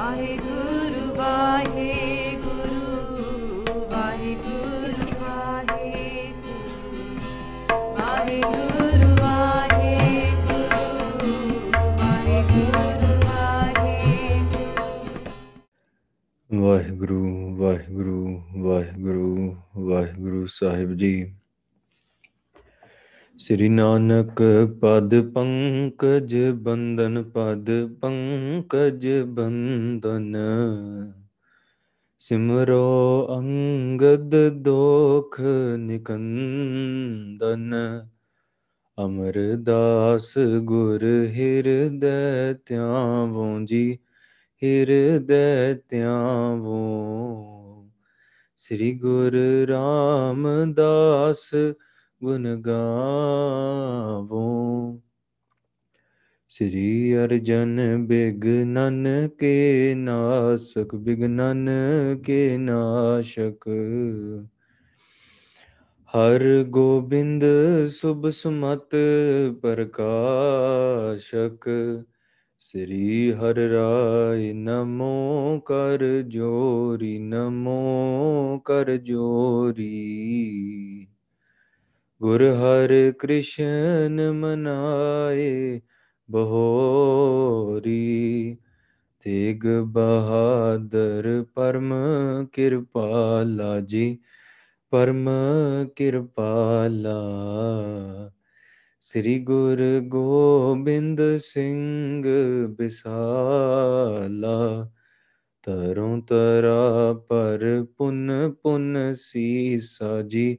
ਵਾਹਿਗੁਰੂ ਵਾਹਿਗੁਰੂ ਵਾਹਿਗੁਰੂ ਵਾਹਿਗੁਰੂ ਵਾਹਿਗੁਰੂ ਵਾਹਿਗੁਰੂ ਵਾਹਿਗੁਰੂ ਵਾਹਿਗੁਰੂ ਵਾਹਿਗੁਰੂ ਵਾਹਿਗੁਰੂ ਵਾਹਿਗੁਰੂ ਸਾਹਿਬ ਜੀ। ਸ੍ਰੀ ਨਾਨਕ ਪਦ ਪੰਕਜ ਬੰਦਨ ਪਦ ਪੰਕਜ ਬੰਦਨ ਸਿਮਰੋ ਅੰਗਦ ਦੋਖ ਨਿਕੰਦਨ। ਅਮਰਦਾਸ ਗੁਰ ਹਿਰਦੈ ਧਿਆਵੋ ਜੀ, ਹਿਰਦੈ ਧਿਆਵੋ। ਸ੍ਰੀ ਗੁਰ ਰਾਮਦਾਸ ਗੁਣ ਗਾਵੋ ਸ੍ਰੀ ਅਰਜਨ ਬਿਗਨਨ ਕੇ ਨਾਸਕ ਬਿਗਨਨ ਕੇ ਨਾਸ਼ਕ। ਹਰ ਗੋਬਿੰਦ ਸੁਭ ਸੁਮਤ ਪ੍ਰਕਾਸ਼ਕ। ਸ੍ਰੀ ਹਰ ਰਾਇ ਨਮੋ ਕਰ ਜੋਰੀ, ਨਮੋ ਕਰ ਜੋਰੀ। ਗੁਰ ਹਰ ਕ੍ਰਿਸ਼ਨ ਮਨਾਏ ਬਹੋਰੀ, ਤੇਗ ਬਹਾਦਰ ਪਰਮ ਕਿਰਪਾਲਾ ਜੀ ਪਰਮ ਕਿਰਪਾਲਾ ਸ੍ਰੀ ਗੁਰ ਗੋਬਿੰਦ ਸਿੰਘ ਬਿਸਾਲਾ ਤਰੋਂ ਤਰਾ ਪਰ ਪੁਨ ਪੁਨ ਸੀਸਾ ਜੀ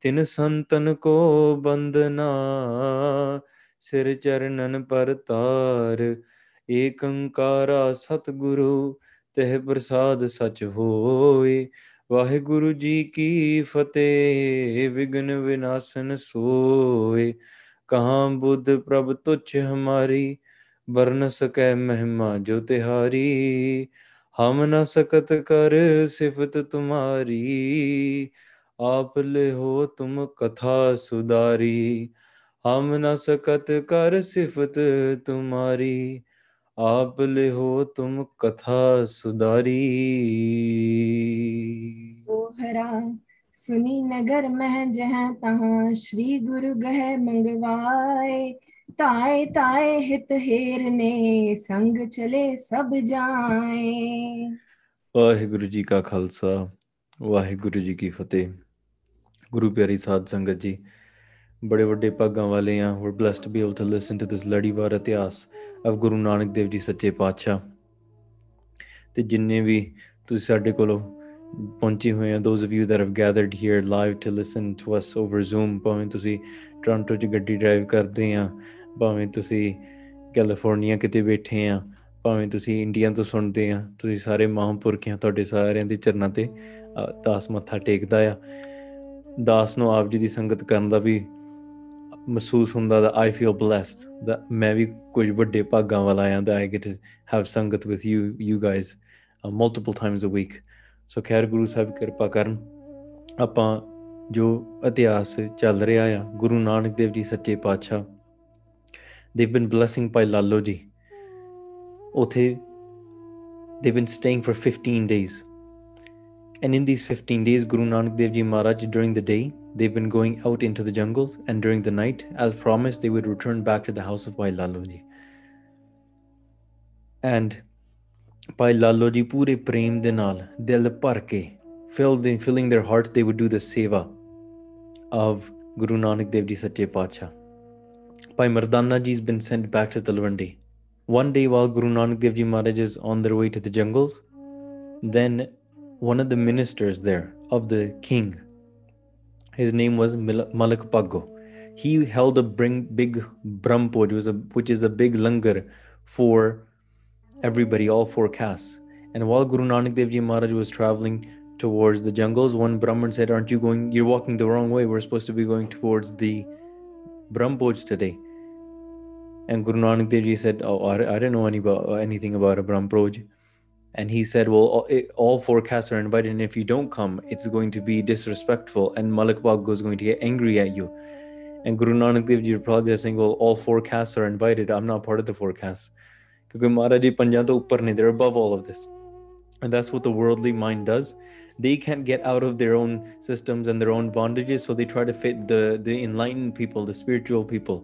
ਤਿਨ ਸੰਤਨ ਕੋ ਬੰਦਨਾ ਸਿਰ ਚਰਨਨ ਪਰ ਤਾਰ ਏਕੰਕਾਰਾ ਸਤਿਗੁਰੂ, ਤਹਿ ਪ੍ਰਸਾਦ ਸਚ ਹੋਏ। ਵਾਹਿਗੁਰੂ ਜੀ ਕੀ ਫਤਿਹ ਵਿਗਨ ਵਿਨਾਸ਼ਨ ਸੋਏ। ਕਹਾਂ ਬੁੱਧ ਪ੍ਰਭ ਤੁਛ ਹਮਾਰੀ, ਵਰਨ ਸਕੈ ਮਹਿਮਾ ਜੋ ਤਿਹਾਰੀ। ਹਮ ਨ ਸਕਤ ਕਰ ਸਿਫਤ ਤੁਮਾਰੀ आप ले हो तुम कथा सुधारी हम न सकत कर सिफत तुम्हारी। आप ले हो तुम कथा सुधारी ओ हरा सुनी नगर मह जह तहाँ श्री गुरु गह मंगवाए। ताए ताए हित हेर ने संग चले सब जाए। वाहे गुरु जी का खालसा वाहे गुरु जी की फतेह। ਗੁਰੂ ਪਿਆਰੀ ਸਾਧ ਸੰਗਤ ਜੀ। ਬੜੇ ਵੱਡੇ ਭਾਗਾਂ ਵਾਲੇ ਆ we're blessed to be able to listen to this ਲੜੀਵਾਰ ਇਤਿਹਾਸ of ਗੁਰੂ ਨਾਨਕ ਦੇਵ ਜੀ ਸੱਚੇ ਪਾਤਸ਼ਾਹ। ਤੇ ਜਿੰਨੇ ਵੀ ਤੁਸੀਂ ਸਾਡੇ ਕੋਲੋਂ ਪਹੁੰਚੇ ਹੋਏ ਆ those of you that have gathered here live to listen to us over zoom ਭਾਵੇਂ ਤੁਸੀਂ ਟੋਰਾਂਟੋ 'ਚ ਗੱਡੀ ਡਰਾਈਵ ਕਰਦੇ ਆ ਭਾਵੇਂ ਤੁਸੀਂ ਕੈਲੀਫੋਰਨੀਆ ਕਿਤੇ ਬੈਠੇ ਆ ਭਾਵੇਂ ਤੁਸੀਂ ਇੰਡੀਆ ਤੋਂ ਸੁਣਦੇ ਆ ਤੁਸੀਂ ਸਾਰੇ ਮਹਾਂਪੁਰਖਿਆਂ ਤੁਹਾਡੇ ਸਾਰਿਆਂ ਦੇ ਚਰਨਾਂ ਤੇ ਅ, ਦਾਸ ਮੱਥਾ ਟੇਕਦਾ ਆ। ਦਾਸ ਨੂੰ ਆਪ ਜੀ ਦੀ ਸੰਗਤ ਕਰਨ ਦਾ ਵੀ ਮਹਿਸੂਸ ਹੁੰਦਾ ਦਾ ਆਈ ਫੀਲ ਬlesed ਦਾ ਮੈਂ ਵੀ ਕੁਝ ਵੱਡੇ ਭਾਗਾਂ ਵਾਲਾ ਆਂ ਦਾ I get to have sangat with you you guys multiple times a week so ਖੈਰ ਗੁਰੂ ਸਾਹਿਬ ਕਿਰਪਾ ਕਰਨ ਆਪਾਂ ਜੋ ਇਤਿਹਾਸ ਚੱਲ ਰਿਹਾ ਆ ਗੁਰੂ ਨਾਨਕ ਦੇਵ ਜੀ ਸੱਚੇ ਪਾਤਸ਼ਾਹ they've been blessing by Lalo ji ਉਥੇ they've been staying for 15 days And in these 15 days, Guru Nanak Dev Ji Maharaj, during the day, they've been going out into the jungles, and during the night, as promised, they would return back to the house of Bhai Lalo And Bhai Lalo pure prem de del parke, par filling their hearts, they would do the seva of Guru Nanak Dev Ji Sache Pacha. Bhai Mardana Ji has been sent back to Talwandi. One day, while Guru Nanak Dev Ji Maharaj is on their way to the jungles, then one of the ministers there of the king his name was malik bhago he held a big brahmpoj which, is a big langar for everybody all four castes And while Guru Nanak Dev Ji Maharaj was traveling towards the jungles, one Brahmin said, Aren't you going? You're walking the wrong way. We're supposed to be going towards the Brahmpoj today. And Guru Nanak Dev Ji said, Oh, I, I don't know any anything about a Brahmpoj. And he said, Well, all, it, all four castes are invited, and if you don't come, it's going to be disrespectful, and Malik Baggo is going to get angry at you. And Guru Nanak Dev Ji replied, they're saying, Well, all four castes are invited. I'm not part of the four castes. ਕਿਉਂਕਿ ਮਹਾਰਾਜ ਜੀ ਪੰਜਾਂ ਤੋਂ ਉੱਪਰ ਨੇ they're above all of this and that's what the worldly mind does they can't get out of their own systems and their own bondages so they try to fit the the enlightened people the spiritual people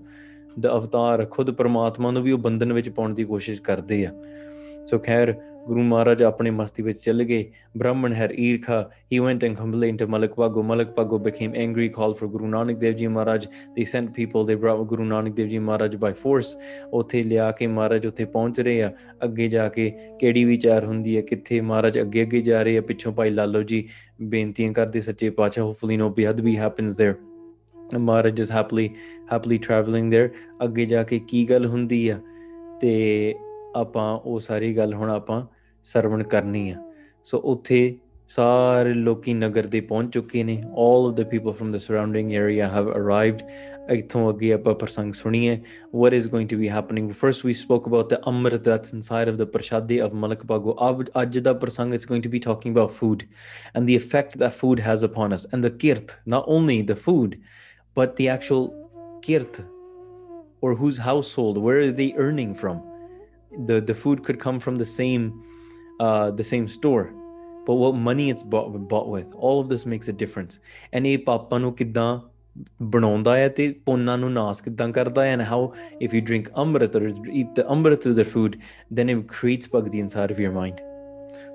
the avatar ਖੁਦ ਪਰਮਾਤਮਾ ਨੂੰ ਵੀ ਉਹ ਬੰਧਨ ਵਿੱਚ ਪਾਉਣ ਦੀ ਕੋਸ਼ਿਸ਼ ਕਰਦੇ ਆ ਸੋ ਖੈਰ ਗੁਰੂ ਮਹਾਰਾਜ ਆਪਣੇ ਮਸਤੀ ਵਿੱਚ ਚੱਲ ਗਏ Brahman had ਈਰਖਾ he went and complained to Malik Bago Malik Bago became angry called for Guru Nanak Dev Ji Maharaj they sent people they brought Guru Nanak Dev Ji Maharaj by force ਉੱਥੇ ਲਿਆ ਕੇ ਮਹਾਰਾਜ ਉੱਥੇ ਪਹੁੰਚ ਰਹੇ ਆ ਅੱਗੇ ਜਾ ਕੇ ਕਿਹੜੀ ਵਿਚਾਰ ਹੁੰਦੀ ਹੈ ਕਿੱਥੇ ਮਹਾਰਾਜ ਅੱਗੇ ਅੱਗੇ ਜਾ ਰਹੇ ਆ ਪਿੱਛੋਂ ਭਾਈ ਲਾਲੋ ਜੀ ਬੇਨਤੀਆਂ ਕਰਦੇ ਸੱਚੇ ਪਾਤਸ਼ਾਹ hopefully no beyadbi happens there and Maharaj is happily happily traveling there ਅੱਗੇ ਜਾ ਕੇ ਕੀ ਗੱਲ ਹੁੰਦੀ ਆ ਤੇ ਆਪਾਂ ਉਹ ਸਾਰੀ ਗੱਲ ਹੁਣ ਆਪਾਂ ਸਰਵਣ ਕਰਨੀ ਆ। ਸੋ ਉੱਥੇ ਸਾਰੇ ਲੋਕੀ ਨਗਰ ਦੇ ਪਹੁੰਚ ਚੁੱਕੇ ਨੇ। All of the people from the surrounding area have arrived ਇੱਥੋਂ ਅੱਗੇ ਆਪਾਂ ਪ੍ਰਸੰਗ ਸੁਣੀਏ। What is going to be happening? First we spoke about the amrit that's inside of the prashadi of malik bhago ਅੱਜ ਦਾ ਪ੍ਰਸੰਗ is going to be talking about food and the effect that food has upon us and the kirt not only the food but the actual kirt or whose household where are they earning from? The food could come from the same uh the same store but what money it's bought, bought with all of this makes a difference and ਇਹ ਪਾਪਾਂ ਨੂੰ ਕਿਦਾਂ ਬਣਾਉਂਦਾ ਹੈ ਤੇ ਪੁੰਨਾਂ ਨੂੰ ਨਾਸ ਕਿਦਾਂ ਕਰਦਾ ਹੈ and how if you drink amrit or eat the amrit through the food then it creates bhakti inside of your mind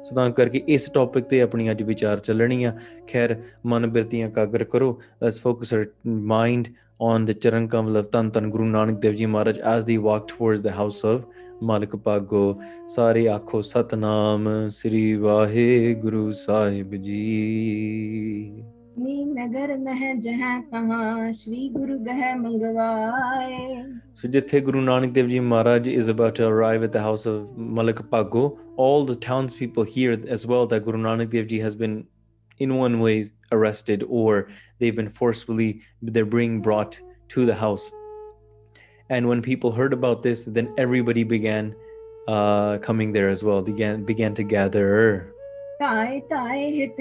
ਸੋ ਤਾਂ ਕਰਕੇ ਇਸ ਟੌਪਿਕ ਤੇ ਆਪਣੀ ਅੱਜ ਵਿਚਾਰ ਚੱਲਣੀ ਆ ਖੈਰ ਮਨ ਬਿਰਤੀਆਂ ਕਾਗਰ ਕਰੋ let's focus our mind on the Charan Kamal of Tan Tan Guru Nanak Dev Ji Maharaj as they walk towards the house of ਮਾਲਕ ਪਾਗੋ ਸਾਰੇ ਆਖੋ ਸਤਨਾਮ ਸ੍ਰੀ ਵਾਹਿਗੁਰੂ ਸਾਹਿਬ ਜੀ ਨੀ ਨਗਰ ਮਹਿ ਜਹਾਂ ਕਹਾ ਸ੍ਰੀ ਗੁਰੂ ਗਹਿ ਮੰਗਵਾਏ ਸੋ ਜਿੱਥੇ Guru Nanak Dev ji Maharaj is about to arrive at the house of Malik Bhago all the towns people here as well that Guru Nanak Dev ji has been in one way arrested or they've been forcefully they're being brought to the house and when people heard about this, then everybody began uh, coming there as well. Began began to gather. ताए ताए हित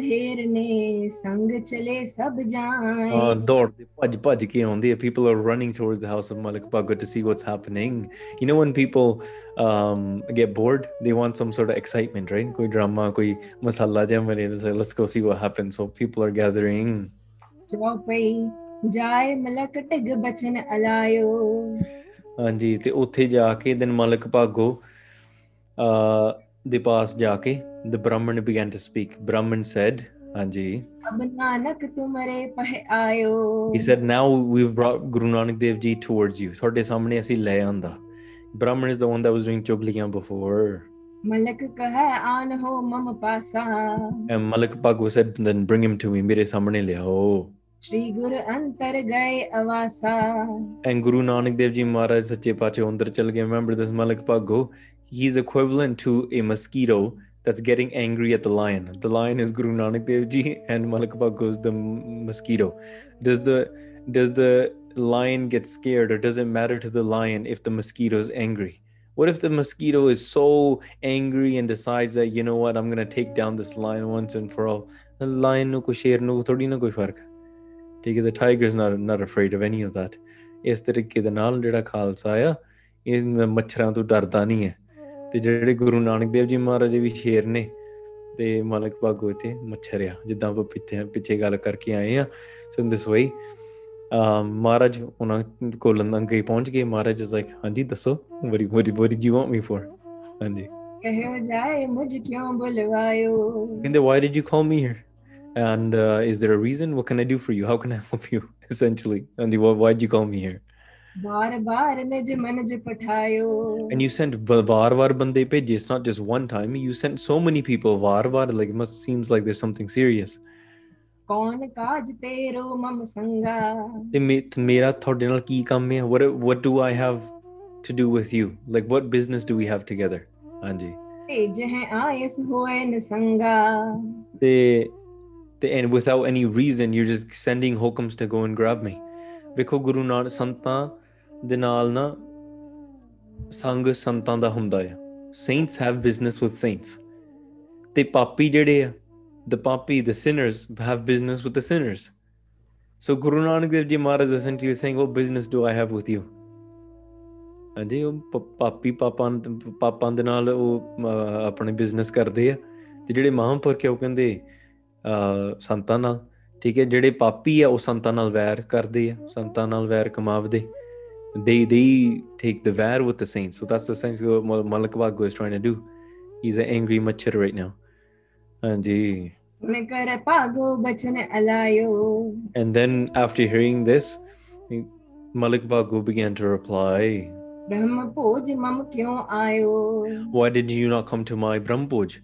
संग चले सब जाएं। दौड़ भज भज के आंदे people are running towards the house of Malik Baga to see what's happening. You know when people um, get bored they want some sort of excitement right? कोई drama कोई मसाला जम वाले they let's go see what happens. So people are gathering. चौपाई जाए मलक टग अलायो। ਹਾਂਜੀ ਤੇ ਉੱਥੇ ਜਾ ਕੇ ਦਿਨ ਮਲਕ ਭਾਗੋ ਅ ਦੇ ਪਾਸ ਜਾ ਕੇ the Brahmin began to speak Brahmin said ਹਾਂਜੀ। ਅਬ ਨਾਨਕ ਤੁਮਰੇ ਪਹਿ ਆਇਓ। He said now we've brought Guru Nanak Dev ji towards you ਤੁਹਾਡੇ ਸਾਹਮਣੇ ਅਸੀਂ ਲੈ ਆਂਦਾ। Brahmin is the one that was doing ਚੁਗਲੀਆਂ ਬਿਫੋਰ ਮਲਕ ਕਹੈ ਆਨ ਹੋ ਮਮ ਪਾਸਾ। And Malik Bhago said then bring him to me ਮੇਰੇ ਸਾਹਮਣੇ ਲਿਆਓ। And Guru Nanak Dev Ji Maharaj Sache Pache Ondar under Gaye. Remember this Malik Bhago? He's equivalent to a mosquito that's getting angry at the lion. The lion is Guru Nanak Dev Ji and Malik Bhago is the mosquito. Does the does the lion get scared or does it matter to the lion if the mosquito is angry? What if the mosquito is so angry and decides that you know what I'm gonna take down this lion once and for all? The lion no ko no thodi na koi fark. ਠੀਕ ਹੈ the tiger is not not afraid of any of that ਇਸ ਤਰੀਕੇ ਦੇ ਨਾਲ ਜਿਹੜਾ ਖਾਲਸਾ ਆ ਇਹ ਮੱਛਰਾਂ ਤੋਂ ਡਰਦਾ ਨਹੀਂ ਹੈ। ਤੇ ਜਿਹੜੇ ਗੁਰੂ ਨਾਨਕ ਦੇਵ ਜੀ ਮਹਾਰਾਜ ਵੀ ਸ਼ੇਰ ਨੇ ਤੇ ਮਾਲਕ ਭਾਗੋ ਤੇ ਮੱਛਰ ਆ। ਜਿੱਦਾਂ ਆਪਾਂ ਪਿੱਛੇ ਪਿੱਛੇ ਗੱਲ ਕਰਕੇ ਆਏ ਆ ਸੋ ਦਿਸ ਵੇ ਮਹਾਰਾਜ ਉਹਨਾਂ ਕੋਲ ਲੰਗੇ ਪਹੁੰਚ ਗਏ। ਮਹਾਰਾਜ ਇਸ ਲਾਈਕ ਹਾਂਜੀ ਦੱਸੋ very very very you want me for ਹਾਂਜੀ। ਕਹਿਓ ਜਾਏ ਮੁਝ ਕਿਉਂ ਬੁਲਵਾਇਓ? ਕਹਿੰਦੇ why did you call me here and uh, is there a reason? What can i do for you? How can i help you essentially? And why did you call me here? and you sent ਬਾਰ it's not just one time you sent so many people ਬਾਰ like it must seems like there's something serious. what what do i have to do with you? Like what business do we have together? Anji? ਭੇਜ ਹੈ ice ਨਸੰਗਾ ਤੇ and without any reason you're just sending hukams to go and grab me ਵੇਖੋ ਗੁਰੂ ਨਾਨਕ ਸੰਤਾਂ ਦੇ ਨਾਲ ਨਾ ਸੰਗ ਸੰਤਾਂ ਦਾ ਹੁੰਦਾ ਆ saints have business with saints ਤੇ ਪਾਪੀ ਜਿਹੜੇ ਆ the papi the sinners have business with the sinners so Guru Nanak Dev Ji Maharaj essentially is saying what business do I have with you ਹਾਂਜੀ ਉਹ ਪ- ਪਾਪੀ ਪਾਪਾਂ ਪਾਪਾਂ ਦੇ ਨਾਲ ਉਹ ਅਹ, ਆਪਣੇ ਬਿਜ਼ਨਸ ਕਰਦੇ ਆ ਤੇ ਜਿਹੜੇ ਮਹਾਂਪੁਰਖ ਆ ਉਹ ਕਹਿੰਦੇ ਅਹ, ਸੰਤਾਂ ਨਾਲ ਠੀਕ ਹੈ ਜਿਹੜੇ ਪਾਪੀ ਆ ਉਹ ਸੰਤਾਂ ਨਾਲ ਵੈਰ ਕਰਦੇ ਆ they they take the var with the saints. So that's the essentially what Malik Bhago is trying to do. He's an angry machida right now. And he, and then after hearing this, Malik Bhago began to reply. Why did you not come to my Brahmpoj?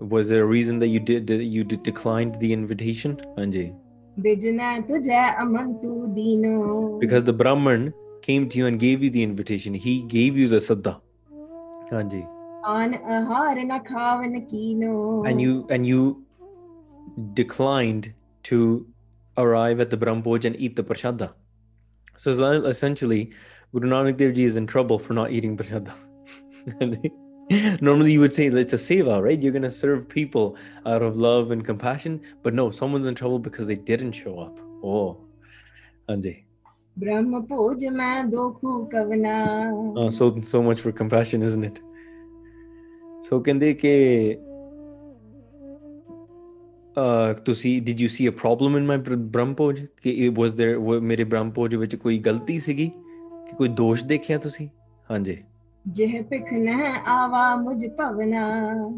was there a reason that you did that you did declined the invitation anji because the brahman came to you and gave you the invitation he gave you the sadda anji and you and you declined to arrive at the brahmpoj and eat the prashada so essentially guru nanak dev ji is in trouble for not eating prashada Normally, you would say it's a seva, right? You're going to serve people out of love and compassion, but no, someone's in trouble because they didn't show up. Oh, Anji. ਬ੍ਰਹਮ ਭੋਜ ਮੈਂ ਦੋਖੂ ਕਵਨਾ Oh, so so much for compassion, isn't it? So ਕਹਿੰਦੇ ਕਿ uh ਤੁਸੀਂ did you see a problem in my Br- Brahmpoj ਕਿ it was there wa- ਮੇਰੇ Brahmpoj ਵਿੱਚ ਕੋਈ ਗਲਤੀ ਸੀਗੀ ਕਿ ਕੋਈ ਦੋਸ਼ ਦੇਖਿਆ ਤੁਸੀਂ ਹਾਂਜੀ ਜਿਹ ਭਿਖ ਨਹਿ ਆਵਾ ਮੁਝ ਭਵਨਾ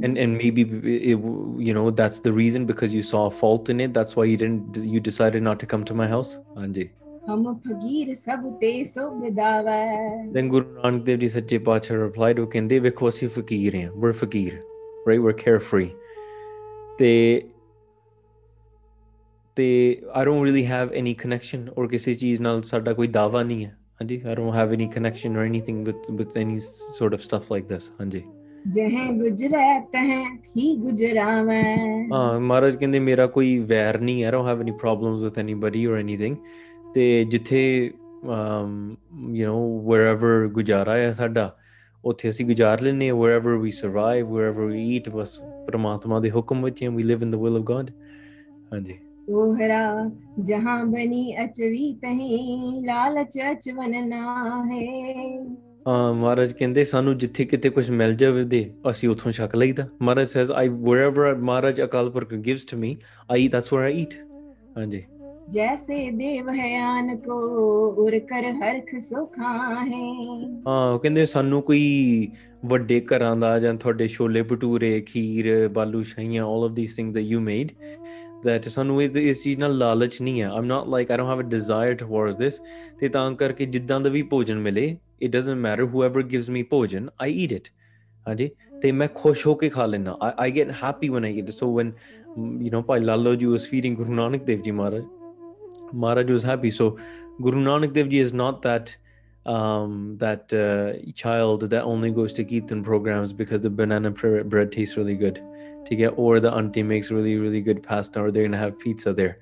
and and maybe it, you know that's the reason because you saw a fault in it that's why you didn't you decided not to come to my house ਹਾਂਜੀ ਹਮ ਫਕੀਰ ਸਭ ਤੇ ਸੁਭ ਦਾਵੈ then Guru Nanak Dev Ji ਸੱਚੇ ਪਾਤਸ਼ਾਹ replied ਉਹ ਕਹਿੰਦੇ ਵੇਖੋ ਅਸੀਂ ਫਕੀਰ ਹਾਂ we're ਫਕੀਰ right we're carefree ਤੇ ਤੇ I don't really have any connection or ਕਿਸੇ ਚੀਜ਼ ਨਾਲ ਸਾਡਾ ਕੋਈ ਦਾਵਾ ਨਹੀਂ ਹੈ ਹਾਂਜੀ I don't have any connection or anything with with any sort of stuff like this ਹਾਂਜੀ ਜਹ ਗੁਜਰੈ ਤਹ ਹੀ ਗੁਜਰਾਵੈ ਹਾਂ ਮਹਾਰਾਜ ਕਹਿੰਦੇ ਮੇਰਾ ਕੋਈ ਵੈਰ ਨਹੀਂ ਹੈ I don't have any problems with anybody or anything ਤੇ ਜਿੱਥੇ um you know wherever ਗੁਜ਼ਾਰਾ ਹੈ ਸਾਡਾ ਉੱਥੇ ਅਸੀਂ ਗੁਜ਼ਾਰ ਲੈਂਦੇ ਹਾਂ wherever we survive wherever we eat ਬਸ ਪ੍ਰਮਾਤਮਾ ਦੇ ਹੁਕਮ ਵਿੱਚ ਹਾਂ we live in the will of God ਹਾਂਜੀ तोहरा जहाँ बनी अचवी तहीं लालच अचवन ना है ਆ ਮਹਾਰਾਜ ਕਹਿੰਦੇ ਸਾਨੂੰ ਜਿੱਥੇ ਕਿਤੇ ਕੁਝ ਮਿਲ ਜਾਵੇ ਦੇ ਅਸੀਂ ਉਥੋਂ ਛਕ ਲਈਦਾ ਮਹਾਰਾਜ says I wherever Maharaj Akal Purakh gives to me I that's where I eat ਹਾਂਜੀ ਜੈਸੇ ਦੇਵ ਹਯਾਨ ਕੋ ਉਰ ਕਰ ਹਰਖ ਸੁਖਾ ਹੈ ਹਾਂ ਕਹਿੰਦੇ ਸਾਨੂੰ ਕੋਈ ਵੱਡੇ ਘਰਾਂ ਦਾ ਜਾਂ ਤੁਹਾਡੇ ਛੋਲੇ ਭਟੂਰੇ ਖੀਰ ਬਾਲੂ ਸ਼ਾਹੀਆਂ all of these things that you made that ਸਾਨੂੰ ਇਹ ਇਸ ਚੀਜ਼ ਨਾਲ ਲਾਲਚ ਨਹੀਂ ਹੈ I'm not like I don't have a desire towards this ਤੇ ਤਾਂ ਕਰਕੇ ਜਿੱਦਾਂ ਦਾ ਵੀ ਭੋਜਨ ਮਿਲੇ it doesn't matter whoever gives me ਭੋਜਨ I eat it ਹਾਂਜੀ ਤੇ ਮੈਂ ਖੁਸ਼ ਹੋ ਕੇ ਖਾ ਲੈਣਾ I, I get happy when I eat it so when mm, you know ਭਾਈ ਲਾਲੋ ਜੀ was feeding Guru Nanak Dev Ji Maharaj Maharaj was happy so Guru Nanak Dev Ji is not that um, that uh, child that only goes to Kirtan programs because the banana bre- bread tastes really good. to get, or the auntie makes really, really good pasta, or they're going to have pizza there.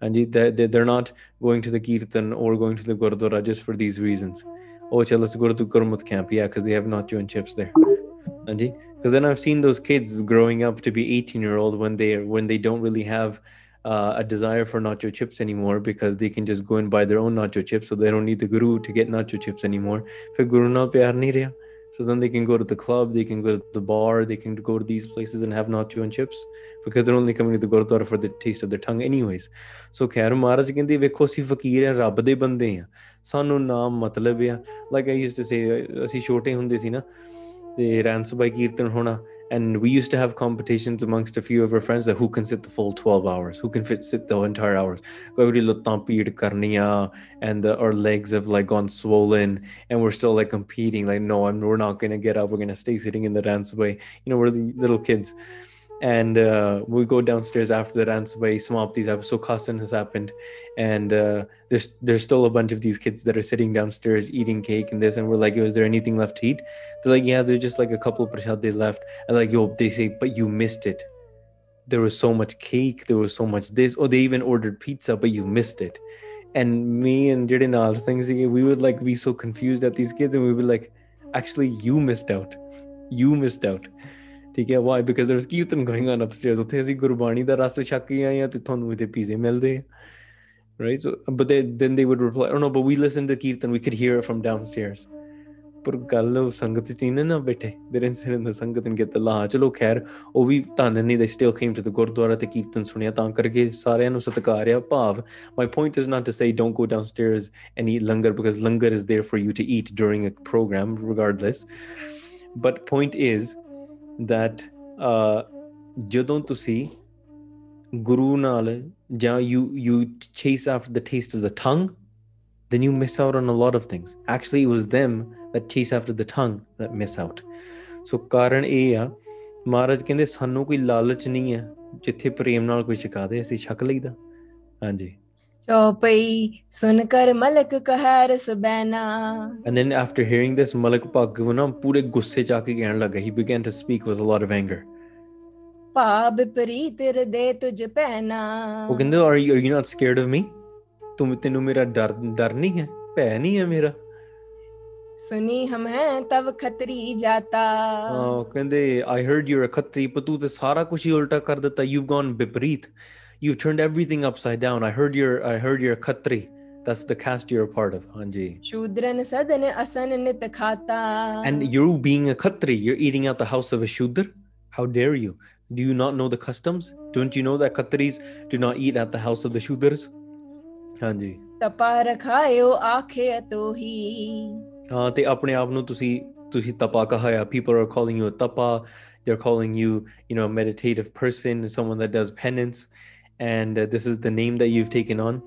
And they're not going to the kirtan or going to the gurdwara just for these reasons. Oh, let's go to the Gurmat camp. Yeah, because they have nacho and chips there. Anji, because then I've seen those kids growing up to be 18 year old when they when they don't really have uh, a desire for nacho chips anymore because they can just go and buy their own nacho chips, so they don't need the guru to get nacho chips anymore. So then they can go to the club they can go to the bar they can go to these places and have nacho and chips because they're only coming to the gurdwara for the taste of their tongue anyways so ਖੈਰ ਮਹਾਰਾਜ ਕਹਿੰਦੇ ਵੇਖੋ ਅਸੀਂ ਫਕੀਰ ਆ ਰੱਬ ਦੇ ਬੰਦੇ ਆ ਸਾਨੂੰ ਨਾਮ ਮਤਲਬ ਆ like I used to say ਅਸੀਂ ਛੋਟੇ ਹੁੰਦੇ ਸੀ ਨਾ ਤੇ ਰੈਂਸ ਸਬਾਈ ਕੀਰਤਨ ਹੋਣਾ and we used to have competitions amongst a few of our friends that who can sit the full 12 hours who can fit sit the entire hours. And the, our legs have like gone swollen and we're still like competing. Like no I'm, we're not gonna get up. We're gonna stay sitting in the dance away you know we're the little kids and uh, we go downstairs after the dance by Samapti's episode. Kasan has happened, and uh, there's there's still a bunch of these kids that are sitting downstairs eating cake and this, and we're like, "Is there anything left to eat?" They're like, "Yeah, there's just like a couple of prashad they left." And like, "Yo," they say, "But you missed it. There was so much cake. There was so much this. Or they even ordered pizza, but you missed it." And me and Jidin all things we would like be so confused at these kids, and we would be like, "Actually, you missed out. You missed out." ਠੀਕ ਹੈ why because there is kirtan going on upstairs ਉੱਥੇ ਅਸੀਂ ਗੁਰਬਾਣੀ ਦਾ ਰਸ ਛਕ ਕੇ ਆਏ ਆ ਤੇ ਤੁਹਾਨੂੰ ਇਹਦੇ ਪੀਜ਼ੇ ਮਿਲਦੇ ਆ right so but they, then they would reply oh no but we listened to kirtan we could hear it from downstairs ਪਰ ਗੱਲ ਉਹ ਸੰਗਤ ਚ ਨਹੀਂ ਨਾ ਬੈਠੇ ਦੇ didn't sit in the ਸੰਗਤ and get the law ਚਲੋ ਖੈਰ ਉਹ ਵੀ ਧੰਨ ਨਹੀਂ they still came to the Gurdwara ਤੇ ਕੀਰਤਨ ਸੁਣਿਆ ਤਾਂ ਕਰਕੇ ਸਾਰਿਆਂ ਨੂੰ ਸਤਿਕਾਰ ਆ ਭਾਵ my point is not to say don't go downstairs and eat langar because langar is there for you to eat during a program regardless but point is that uh, ਜਦੋਂ ਤੁਸੀਂ ਗੁਰੂ ਨਾਲ ਜਾਂ you you chase after the taste of the tongue then you miss out on a lot of things actually it was them that chase after the tongue that miss out so ਕਾਰਨ ਇਹ ਆ ਮਹਾਰਾਜ ਕਹਿੰਦੇ ਸਾਨੂੰ ਕੋਈ ਲਾਲਚ ਨਹੀਂ ਹੈ ਜਿੱਥੇ ਪ੍ਰੇਮ ਨਾਲ ਕੋਈ ਛਕਾ ਦੇ ਅਸੀਂ ਛਕ ਲਈਦਾ ਹਾਂਜੀ Chaupai sunkar malak kaha rasbaina. And then after hearing this, Malak Bhagavana pure gusse cha ke kehne laga. He began to speak with a lot of anger. ਭਾਵ ਪ੍ਰੀਤ ਹਿਰਦੇ ਤੁਝ ਪੈਨਾ ਉਹ ਕਹਿੰਦੇ are you you not scared of me ਤੁਮ ਤੈਨੂੰ ਮੇਰਾ ਡਰ ਡਰ ਨਹੀਂ ਹੈ ਭੈ ਨਹੀਂ ਹੈ ਮੇਰਾ ਸੁਨੀ ਹਮ ਹੈ ਤਬ ਖਤਰੀ ਜਾਤਾ ਹਾਂ ਕਹਿੰਦੇ ਆਈ ਹਰਡ ਯੂ ਅ ਖਤਰੀ ਪਰ ਤੂੰ ਤੇ ਸਾਰਾ ਕੁਝ ਹੀ ਉਲਟਾ ਕਰ ਦਿੱਤਾ ਯੂਵ ਗੋਨ ਬਿਪਰੀਤ you've turned everything upside down I heard you're I heard you're a Khatri that's the caste you're a part of ਹਾਂਜੀ ਸ਼ੂਦਰਨ ਸਦਨ ਅਸਨ ਨਿਤ ਖਾਤਾ and you being a khatri you're eating out the house of a shudra how dare you do you not know the customs don't you know that khatris do not eat at the house of the shudras ਹਾਂਜੀ ਤਪਾ ਰਖਾਇਓ ਆਖੇ ਤੋਹੀ ਹਾਂ ਤੇ ਆਪਣੇ ਆਪ ਨੂੰ ਤੁਸੀਂ ਤੁਸੀਂ ਤਪਾ ਕਹਾਇਆ people are calling you a tapa they're calling you you know a meditative person someone that does penance and uh, this is the name that you've taken on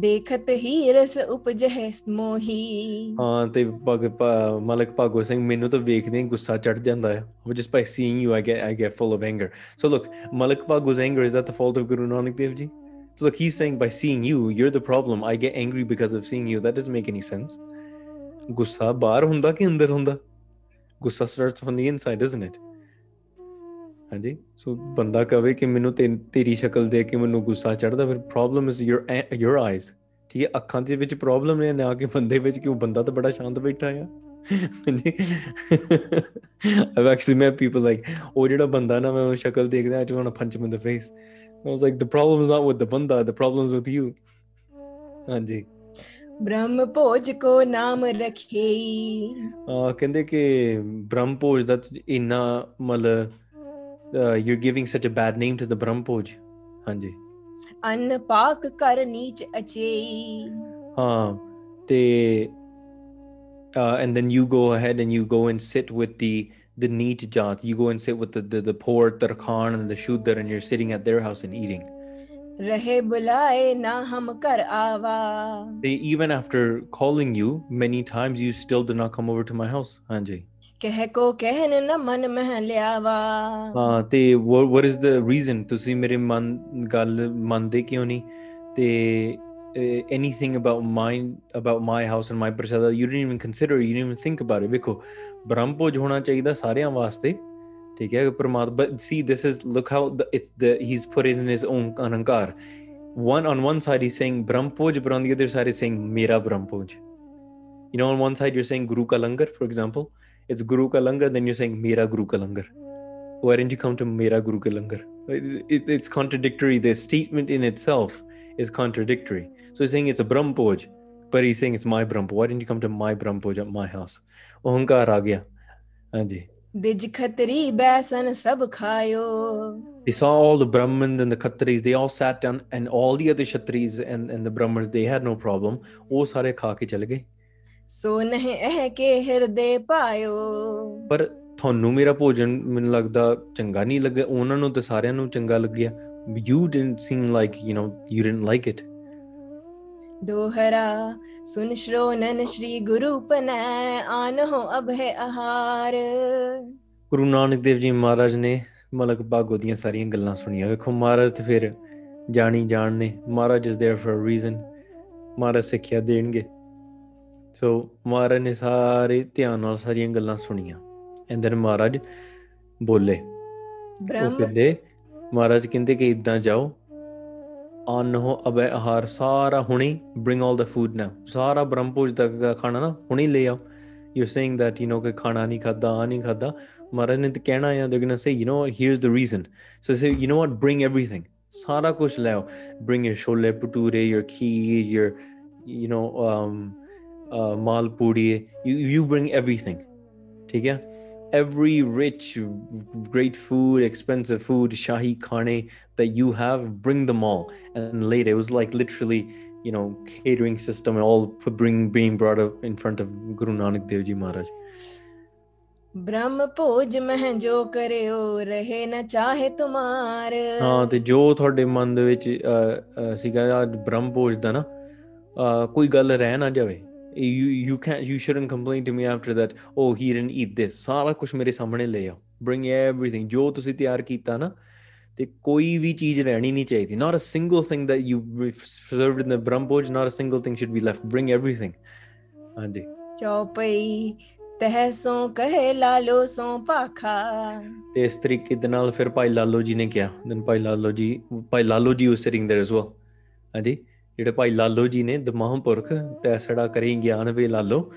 ਦੇਖਤ ਹੀ ਰਸ ਉਪਜਹਿ ਮੋਹੀ ਹਾਂ ਤੇ ਭਗ ਭ- ਮਲਕ ਭਾਗੋ ਸਿੰਘ ਮੈਨੂੰ ਤਾਂ ਵੇਖਦੇ ਹੀ ਗੁੱਸਾ ਚੜ ਜਾਂਦਾ ਹੈ just by seeing you I get I get full of anger so look Malik Bhago's anger is that the fault of Guru Nanak Dev Ji so look he's saying by seeing you you're the problem I get angry because of seeing you that doesn't make any sense ਗੁੱਸਾ ਬਾਹਰ ਹੁੰਦਾ ਕਿ ਅੰਦਰ ਹੁੰਦਾ ਗੁੱਸਾ starts from the inside isn't it ਹਾਂਜੀ? ਸੋ ਬੰਦਾ ਕਵੇ ਕਿ ਮੈਨੂੰ ਤੇਰੀ ਸ਼ਕਲ ਦੇਖ ਕੇ ਮੈਨੂੰ ਗੁੱਸਾ ਚੜਦਾ ਫਿਰ problem is your your eyes ਠੀਕ ਹੈ? ਅੱਖਾਂ ਦੇ ਵਿੱਚ ਪ੍ਰੋਬਲਮ ਨੇ ਨਾ ਕਿ ਬੰਦੇ ਵਿੱਚ ਕਿ ਉਹ ਬੰਦਾ ਤਾਂ ਬੜਾ ਸ਼ਾਂਤ ਬੈਠਾ ਆ। ਹਾਂਜੀ? I've actually met people like ਉਹ ਜਿਹੜਾ ਬੰਦਾ ਨਾ ਮੈਂ ਉਹ ਸ਼ਕਲ ਦੇਖਦਾ I want to punch him in the face I was like the problem is not with the ਬੰਦਾ the problem is with you ਹਾਂਜੀ। ਬ੍ਰਹਮ ਭੋਜ ਕੋ ਨਾਮ ਰਖੇ ਆ ਕਹਿੰਦੇ ਕਿ ਬ੍ਰਹਮ ਭੋਜ ਦਾ ਇੰਨਾ ਮਤਲਬ you're giving such a bad name to the ਬ੍ਰਹਮਪੋਜ ਹਾਂਜੀ ਅਨ ਪਾਕ ਕਰ ਨੀਚ ਅਚੇਈ ਹਾਂ ਤੇ uh, and then you go ahead and you go and sit with the the neat jat you go and sit with the the, the poor tarkhan and the shudra and you're sitting at their house and eating ਰਹੇ ਬੁਲਾਏ ਨਾ ਹਮ ਕਰ ਆਵਾ they even after calling you many times you still did not come over to my house ਹਾਂਜੀ ਕਹਿ ਕੋ ਕਹਿਨ ਨ ਮਨ ਮਹਿ ਲਿਆਵਾ ਹਾਂ ਤੇ what, what is the reason ਤੁਸੀਂ ਮੇਰੇ ਮਨ ਗੱਲ ਮੰਨਦੇ ਕਿਉਂ ਨਹੀਂ ਤੇ uh, anything about mine about my house and my prasada you didn't even consider you didn't even think about it ਵੇਖੋ ਬ੍ਰਹਮਭੋਜ ਹੋਣਾ ਚਾਹੀਦਾ ਸਾਰਿਆਂ ਵਾਸਤੇ ਠੀਕ ਹੈ ਪਰਮਾਤਮਾ but see this is look how the, it's the he's put it in his own ਅਹੰਕਾਰ one on one side he's saying brahmpoj but on the other side he's saying mera brahmpoj you know on one side you're saying guru ka langar for example it's Guru Kalangar, then you're saying Mira Guru Kalangar. Why didn't you come to Mira Guru Kalangar? It, it, it's contradictory. The statement in itself is contradictory. So he's saying it's a Brahmpoj, but he's saying it's my Brahmpoj. Why didn't you come to my Brahmpoj, at my house? Ohankar Agya. Anji. They saw all the Brahmins and the Khatris, they all sat down, and all the other Kshatriyas and, and the Brahmins, they had no problem. Oh, sare khake chale gaye. So ਨਹੀਂ ਇਹ ਕੇ ਹਿਰਦੇ ਪਾਇਓ? ਪਰ ਤੁਹਾਨੂੰ ਮੇਰਾ ਭੋਜਨ ਮੈਨੂੰ ਲੱਗਦਾ ਚੰਗਾ ਨਹੀਂ ਲੱਗਾ ਉਹਨਾਂ ਨੂੰ ਤੇ ਸਾਰਿਆਂ ਨੂੰ ਚੰਗਾ ਲੱਗਿਆ। You didn't seem like you نو you didn't like it दोहरा सुन श्रोणन श्री गुरु पनै आन हो अब है आहार ਗੁਰੂ ਨਾਨਕ ਦੇਵ ਜੀ ਮਹਾਰਾਜ ਨੇ ਮਲਕ ਭਾਗੋ ਦੀਆਂ ਸਾਰੀਆਂ ਗੱਲਾਂ ਸੁਣੀਆਂ। ਵੇਖੋ ਮਹਾਰਾਜ ਤੇ ਫਿਰ ਜਾਣੀ ਜਾਣ ਨੇ। Maharaj is there for a reason Maharaj ਸਿੱਖਿਆ ਦੇਣਗੇ। ਸੋ ਮਹਾਰਾਜ ਨੇ ਸਾਰੇ ਧਿਆਨ ਨਾਲ ਸਾਰੀਆਂ ਗੱਲਾਂ ਸੁਣੀਆਂ ਐਂਡ ਦੈਨ ਮਹਾਰਾਜ ਬੋਲੇ ਉਹ ਬ੍ਰਹਮ ਕਹਿੰਦੇ ਮਹਾਰਾਜ ਕਹਿੰਦੇ ਕਿ ਇਦਾਂ ਜਾਓ ਅੰਨ ਹੋ ਅਬੈ ਆਹਾਰ ਸਾਰਾ ਹੁਣੇ ਬ੍ਰਿੰਗ ਆਲ ਦਾ ਫੂਡ ਨਾ ਸਾਰਾ ਬ੍ਰਹਮਪੁਰ ਤੱਕ ਦਾ ਖਾਣਾ ਨਾ ਹੁਣੇ ਲੈ ਆਓ you saying that you know ਕਿ ਖਾਣਾ ਨਹੀਂ ਖਾਦਾ ਆ ਨਹੀਂ ਖਾਦਾ ਮਹਾਰਾਜ ਨੇ ਤੇ ਕਹਿਣਾ ਆ ਦੇ ਗੋਣਾ say you know here's the reason so say you know what bring everything ਸਾਰਾ ਕੁਝ ਲੈ ਆਓ bring your chole bhature your kheer your you know um uh, malpuri you you bring everything ठीक है every rich great food expensive food shahi khane that you have bring them all and later it was like literally you know catering system all put- bring being brought up in front of guru nanak dev ji maharaj ਬ੍ਰਹਮ ਭੋਜ ਮਹਿ ਜੋ ਕਰਿਓ ਰਹੇ ਨ ਚਾਹੇ ਤੁਮਾਰ ਹਾਂ ਤੇ ਜੋ ਤੁਹਾਡੇ ਮਨ ਦੇ ਵਿੱਚ ਅਹ, ਅਹ, ਸੀਗਾ ਅੱਜ ਬ੍ਰਹਮ ਭੋਜ ਦਾ ਨਾ ਅਹ, ਕੋਈ ਗੱਲ ਰਹਿ ਨਾ ਜਾਵੇ you you can't you shouldn't complain to me after that oh he didn't eat this ਸਾਰਾ ਕੁਝ ਮੇਰੇ ਸਾਹਮਣੇ ਲੈ ਆਓ bring everything ਜੋ ਤੁਸੀਂ ਤਿਆਰ ਕੀਤਾ ਨਾ ਤੇ ਕੋਈ ਵੀ ਚੀਜ਼ ਰਹਿਣੀ ਨਹੀਂ ਚਾਹੀਦੀ not a single thing that you served in the Bhoj not a single thing should be left bring everything ਹਾਂਜੀ ਚੌਪਈ ਤਹਿ ਸੋ ਕਹੇ ਲਾਲੋ ਸੋ ਪਾਖਾ ਤੇ ਇਸ ਤਰੀਕੇ ਦੇ ਨਾਲ ਫਿਰ ਭਾਈ ਲਾਲੋ ਜੀ ਨੇ ਕਿਹਾ ਦਨ ਭਾਈ ਲਾਲੋ ਜੀ ਭਾਈ ਲਾਲੋ ਜੀ was sitting there as well ਹਾਂਜੀ ਜਿਹੜੇ ਭਾਈ ਲਾਲੋ ਜੀ ਨੇ the ਮਹਾਂਪੁਰਖ ਤੈਸੜਾ ਕਰੀ ਗਿਆਨ ਵੇ ਲਾਲੋ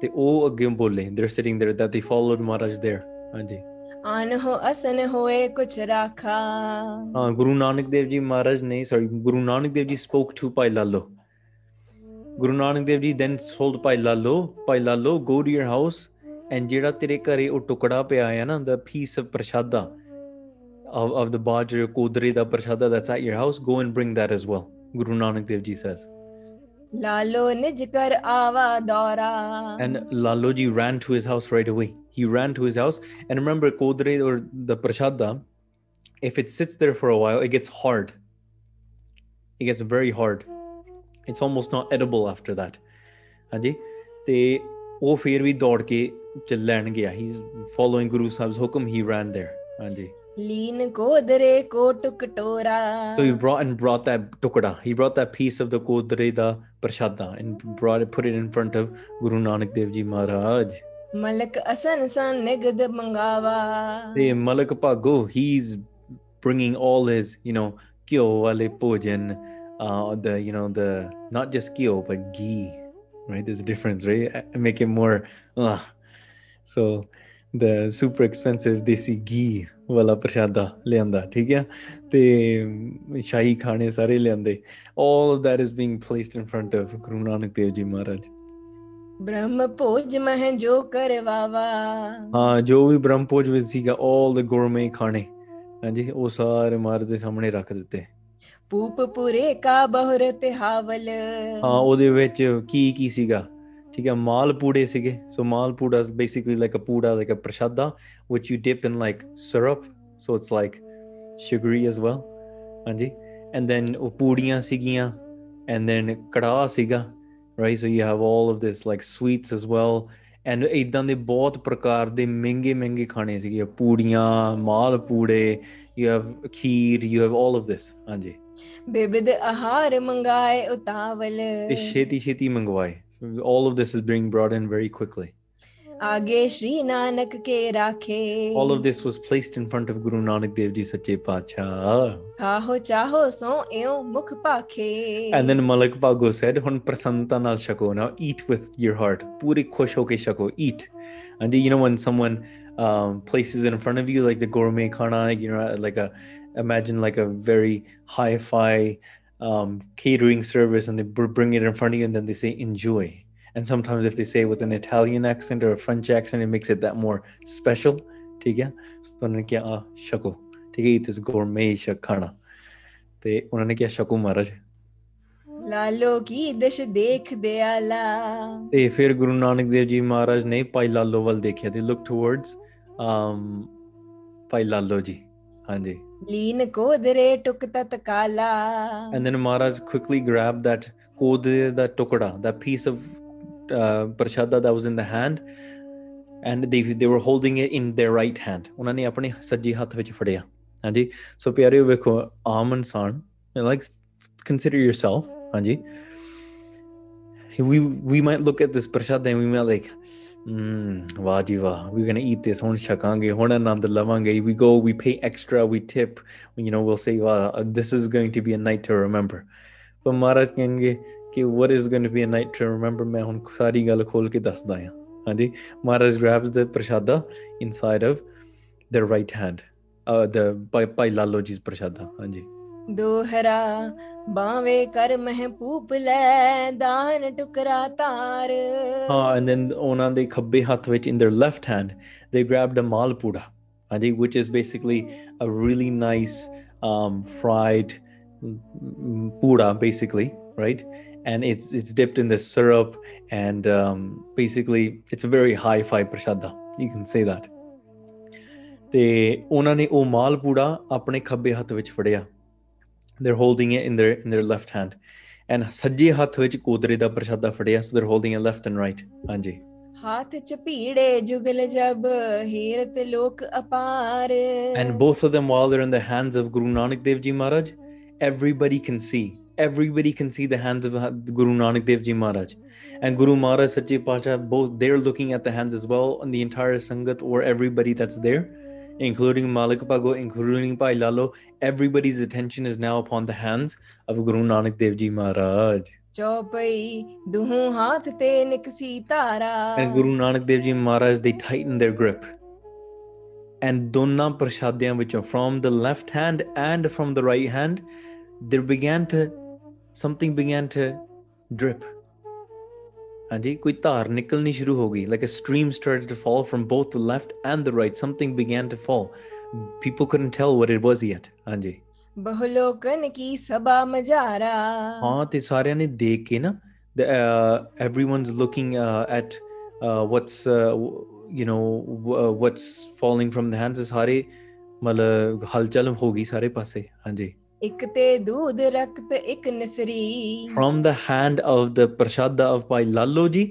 ਤੇ ਉਹ ਅੱਗੇ ਬੋਲੇ they're sitting there that they followed Maharaj there ਹਾਂਜੀ ਆਨ ਹੋ ਅਸਨ ਹੋਏ ਕੁਛ ਰਾਖਾ ਹਾਂ ਗੁਰੂ ਨਾਨਕ ਦੇਵ ਜੀ ਮਹਾਰਾਜ ਨੇ ਸੌਰੀ ਗੁਰੂ ਨਾਨਕ ਦੇਵ ਜੀ spoke to ਭਾਈ ਲਾਲੋ ਗੁਰੂ ਨਾਨਕ ਦੇਵ ਜੀ then told Bhai Lalo Bhai Lalo go to your house and ਜਿਹੜਾ ਤੇਰੇ ਘਰੇ ਉਹ ਟੁਕੜਾ ਪਿਆ ਹੈ ਨਾ the piece of prashada of, of the bajra kodre the prashada that's at your house go and bring that as well Guru Nanak Dev Ji says ਲਾਲੋ ਨਿਜ ਕਰ ਆਵਾ ਦੌਰਾ and Lalo ji ran to his house right away he ran to his house and remember kodre or the prashada if it sits there for a while it gets hard it gets very hard it's almost not edible after that ਹਾਂਜੀ ਤੇ ਉਹ ਫਿਰ ਵੀ ਦੌੜ ਕੇ ਚੱਲਣ ਗਿਆ he's following Guru Sahib's hukum he ran there ਹਾਂਜੀ Lean kodre. So he brought and brought that tukda. He brought that piece of the kodre da prashada and brought it, put it in front of Guru Nanak Dev Ji Maharaj. Malak asan san negad mangawa. Hey, Malak Bhago, he's bringing all his, you know, kyo wale pojan, uh, the, you know, the, not just kyo, but ghee, right? There's a difference, right? Make it more, uh. so the super expensive desi ghee ਵਾਲਾ ਪ੍ਰਸ਼ਾਦਾ ਲਿਆਂਦਾ ਠੀਕ ਹੈ ਤੇ ਸ਼ਾਹੀ ਖਾਣੇ ਸਾਰੇ ਲਿਆਂਦੇ all of that is being placed in front of Guru Nanak Dev Ji Maharaj. ਬ੍ਰਹਮ ਭੋਜ ਮਹਿ ਜੋ ਕਰਵਾਵਾ ਹਾਂ ਜੋ ਵੀ ਬ੍ਰਹਮਪੁਰ ਵਿੱਚ ਸੀਗਾ all the gourmet ਖਾਣੇ ਹਾਂਜੀ ਉਹ ਸਾਰੇ ਮਹਾਰਾਜ ਦੇ ਸਾਹਮਣੇ ਰੱਖ ਦਿੱਤੇ ਪੂਪ ਪੁਰੇ ਕਾ ਬਹੁਰ ਤੇ ਹਾਵਲ ਹਾਂ ਉਹਦੇ ਵਿੱਚ ਕੀ ਕੀ ਸੀਗਾ ਠੀਕ ਹੈ ਮਾਲ ਪੂੜੇ ਸੀਗੇ ਸੋ ਮਾਲ ਪੂੜਾ is basically like a ਪੂੜਾ like a prashada which you dip in like syrup so it's like sugary as well ਹਾਂਜੀ and then ਉਹ ਪੂੜੀਆਂ ਸੀਗੀਆਂ and then ਕੜਾਹ ਸੀਗਾ right so you have all of this like sweets as well and ਇਦਾਂ ਦੇ ਬਹੁਤ ਪ੍ਰਕਾਰ ਦੇ ਮਹਿੰਗੇ ਮਹਿੰਗੇ ਖਾਣੇ ਸੀਗੇ ਪੂੜੀਆਂ ਮਾਲ ਪੂੜੇ you have kheer you have all of this ਹਾਂਜੀ ਬਿਬਦ ਆਹਾਰ ਮੰਗਾਏ ਉਤਾਵਲ ਤੇ ਛੇਤੀ ਛੇਤੀ ਮੰਗਵਾਏ all of this is being brought in very quickly all of this was placed in front of Guru Nanak Dev Ji Sache Pacha. And then Malak Bhago said, Hun prasanta shako. Now eat with your heart. Puri shako. Eat. And you know when someone um, places it in front of you, like the gourmet khana, you know, like a, imagine like a very hi-fi um, catering service and they br- bring it in front of you and then they say enjoy and sometimes if they say it with an Italian accent or a French accent, it makes it that more special. ठीक है तो उन्होंने किया आ शको ठीक है this gourmet sh- खाना ਤੇ ਉਹਨਾਂ ਨੇ ਕਿਹਾ ਸ਼ਕੂ ਮਹਾਰਾਜ ਲਾਲੋ ਕੀ ਦਸ਼ ਦੇਖ ਦਿਆਲਾ ਤੇ ਫਿਰ ਗੁਰੂ ਨਾਨਕ ਦੇਵ ਜੀ ਮਹਾਰਾਜ ਨੇ ਭਾਈ ਲਾਲੋ ਵੱਲ ਦੇਖਿਆ ਤੇ ਲੁੱਕ ਟੁਵਰਡਸ um ਭਾਈ ਲਾਲੋ ਜੀ ਹਾਂਜੀ ਲੀਨ ਕੋਦਰੇ ਟੁਕ ਤਤ ਕਾਲਾ and then Maharaj quickly grabbed that kode that tukada that piece of uh, prashada that was in the hand and they they were holding it in their right hand ਉਹਨਾਂ ਨੇ ਆਪਣੇ ਸੱਜੇ ਹੱਥ ਵਿੱਚ ਫੜਿਆ ਹਾਂਜੀ ਸੋ ਪਿਆਰਿਓ ਵੇਖੋ ਆਮ ਇਨਸਾਨ like consider yourself ਹਾਂਜੀ we we might look at this prasad and we might like mm, ਵਾਹ ਜੀ ਵਾਹ we're going to eat this ਹੁਣ ਛਕਾਂਗੇ ਹੁਣ ਆਨੰਦ ਲਵਾਂਗੇ we go we pay extra we tip you know we'll say wow this is going to be a night to remember ਪਰ ਮਹਾਰਾਜ ਕਹਿੰਗੇ ਕਿ what is going to be a night to remember ਮੈਂ ਹੁਣ ਸਾਰੀ ਗੱਲ ਖੋਲ ਕੇ ਦੱਸਦਾ ਹਾਂ ਹਾਂਜੀ Maharaj grabs the prasada inside of their right hand uh the by by lalo ji's prasada ਹਾਂਜੀ ਦੋਹਰਾ ਬਾਵੇਂ ਕਰ ਮਹਿ ਪੂਪ ਲੈ ਦਾਨ ਟੁਕਰਾ ਤਾਰ ਹਾਂ and then ਉਹਨਾਂ ਦੇ ਖੱਬੇ ਹੱਥ ਵਿੱਚ in their left hand they grabbed a malpura ਹਾਂਜੀ which is basically a really nice um fried mm, pura basically right and it's it's dipped in the syrup and um basically it's a very high fi prasada you can say that ਤੇ ਉਹਨਾਂ ਨੇ ਉਹ ਮਾਲਪੂੜਾ ਆਪਣੇ ਖੱਬੇ ਹੱਥ ਵਿੱਚ ਫੜਿਆ they're holding it in their in their left hand and ਸੱਜੇ ਹੱਥ ਵਿੱਚ ਕੋਦਰੇ ਦਾ ਪ੍ਰਸ਼ਾਦਾ ਫੜਿਆ so they're holding it left and right ਹਾਂਜੀ ਹਾਥ ਚ ਭੀੜੇ ਜੁਗਲ ਜਬ ਹੀਰਤ ਲੋਕ ਅਪਾਰ and both of them while they're in the hands of Guru Nanak Dev Ji Maharaj everybody can see everybody can see the hands of Guru Nanak Dev Ji Maharaj and Guru Maharaj Sache Pasha both they're looking at the hands as well and the entire Sangat or everybody that's there including Malik Bhago, including Bhai Lalo, everybody's attention is now upon the hands of Guru Nanak Dev Ji Maharaj. Chaupai ਦੁਹੂ hat te ਨਿਕਸੀ Tara and guru nanak dev ji maharaj they tighten their grip. And donna prashadiyan which are from the left hand and from the right hand there began to something began to drip. ਹਾਂਜੀ ਕੋਈ ਧਾਰ ਨਿਕਲਣੀ ਸ਼ੁਰੂ ਹੋ ਗਈ like a stream started to fall from both the left and the right something began to fall people couldn't tell what it was yet ਹਾਂਜੀ ਬਹੁਲੋਕਨ ਕੀ ਸਭਾ ਮਝਾਰਾ ਹਾਂ ਤੇ ਸਾਰਿਆਂ ਨੇ ਦੇਖ ਕੇ ਨਾ the, uh, everyone's looking uh, at uh, what's uh, w- you know w- uh, what's falling from the hands ਸਾਰੇ ਮਤਲਬ ਹਲਚਲ ਹੋ ਗਈ ਸਾਰੇ ਪਾਸੇ ਹਾਂਜੀ ਇੱਕ ਤੇ ਦੂਧ ਰਕਤ ਇੱਕ ਨਸਰੀ from the hand of the prashada of Bhai Lallo ji,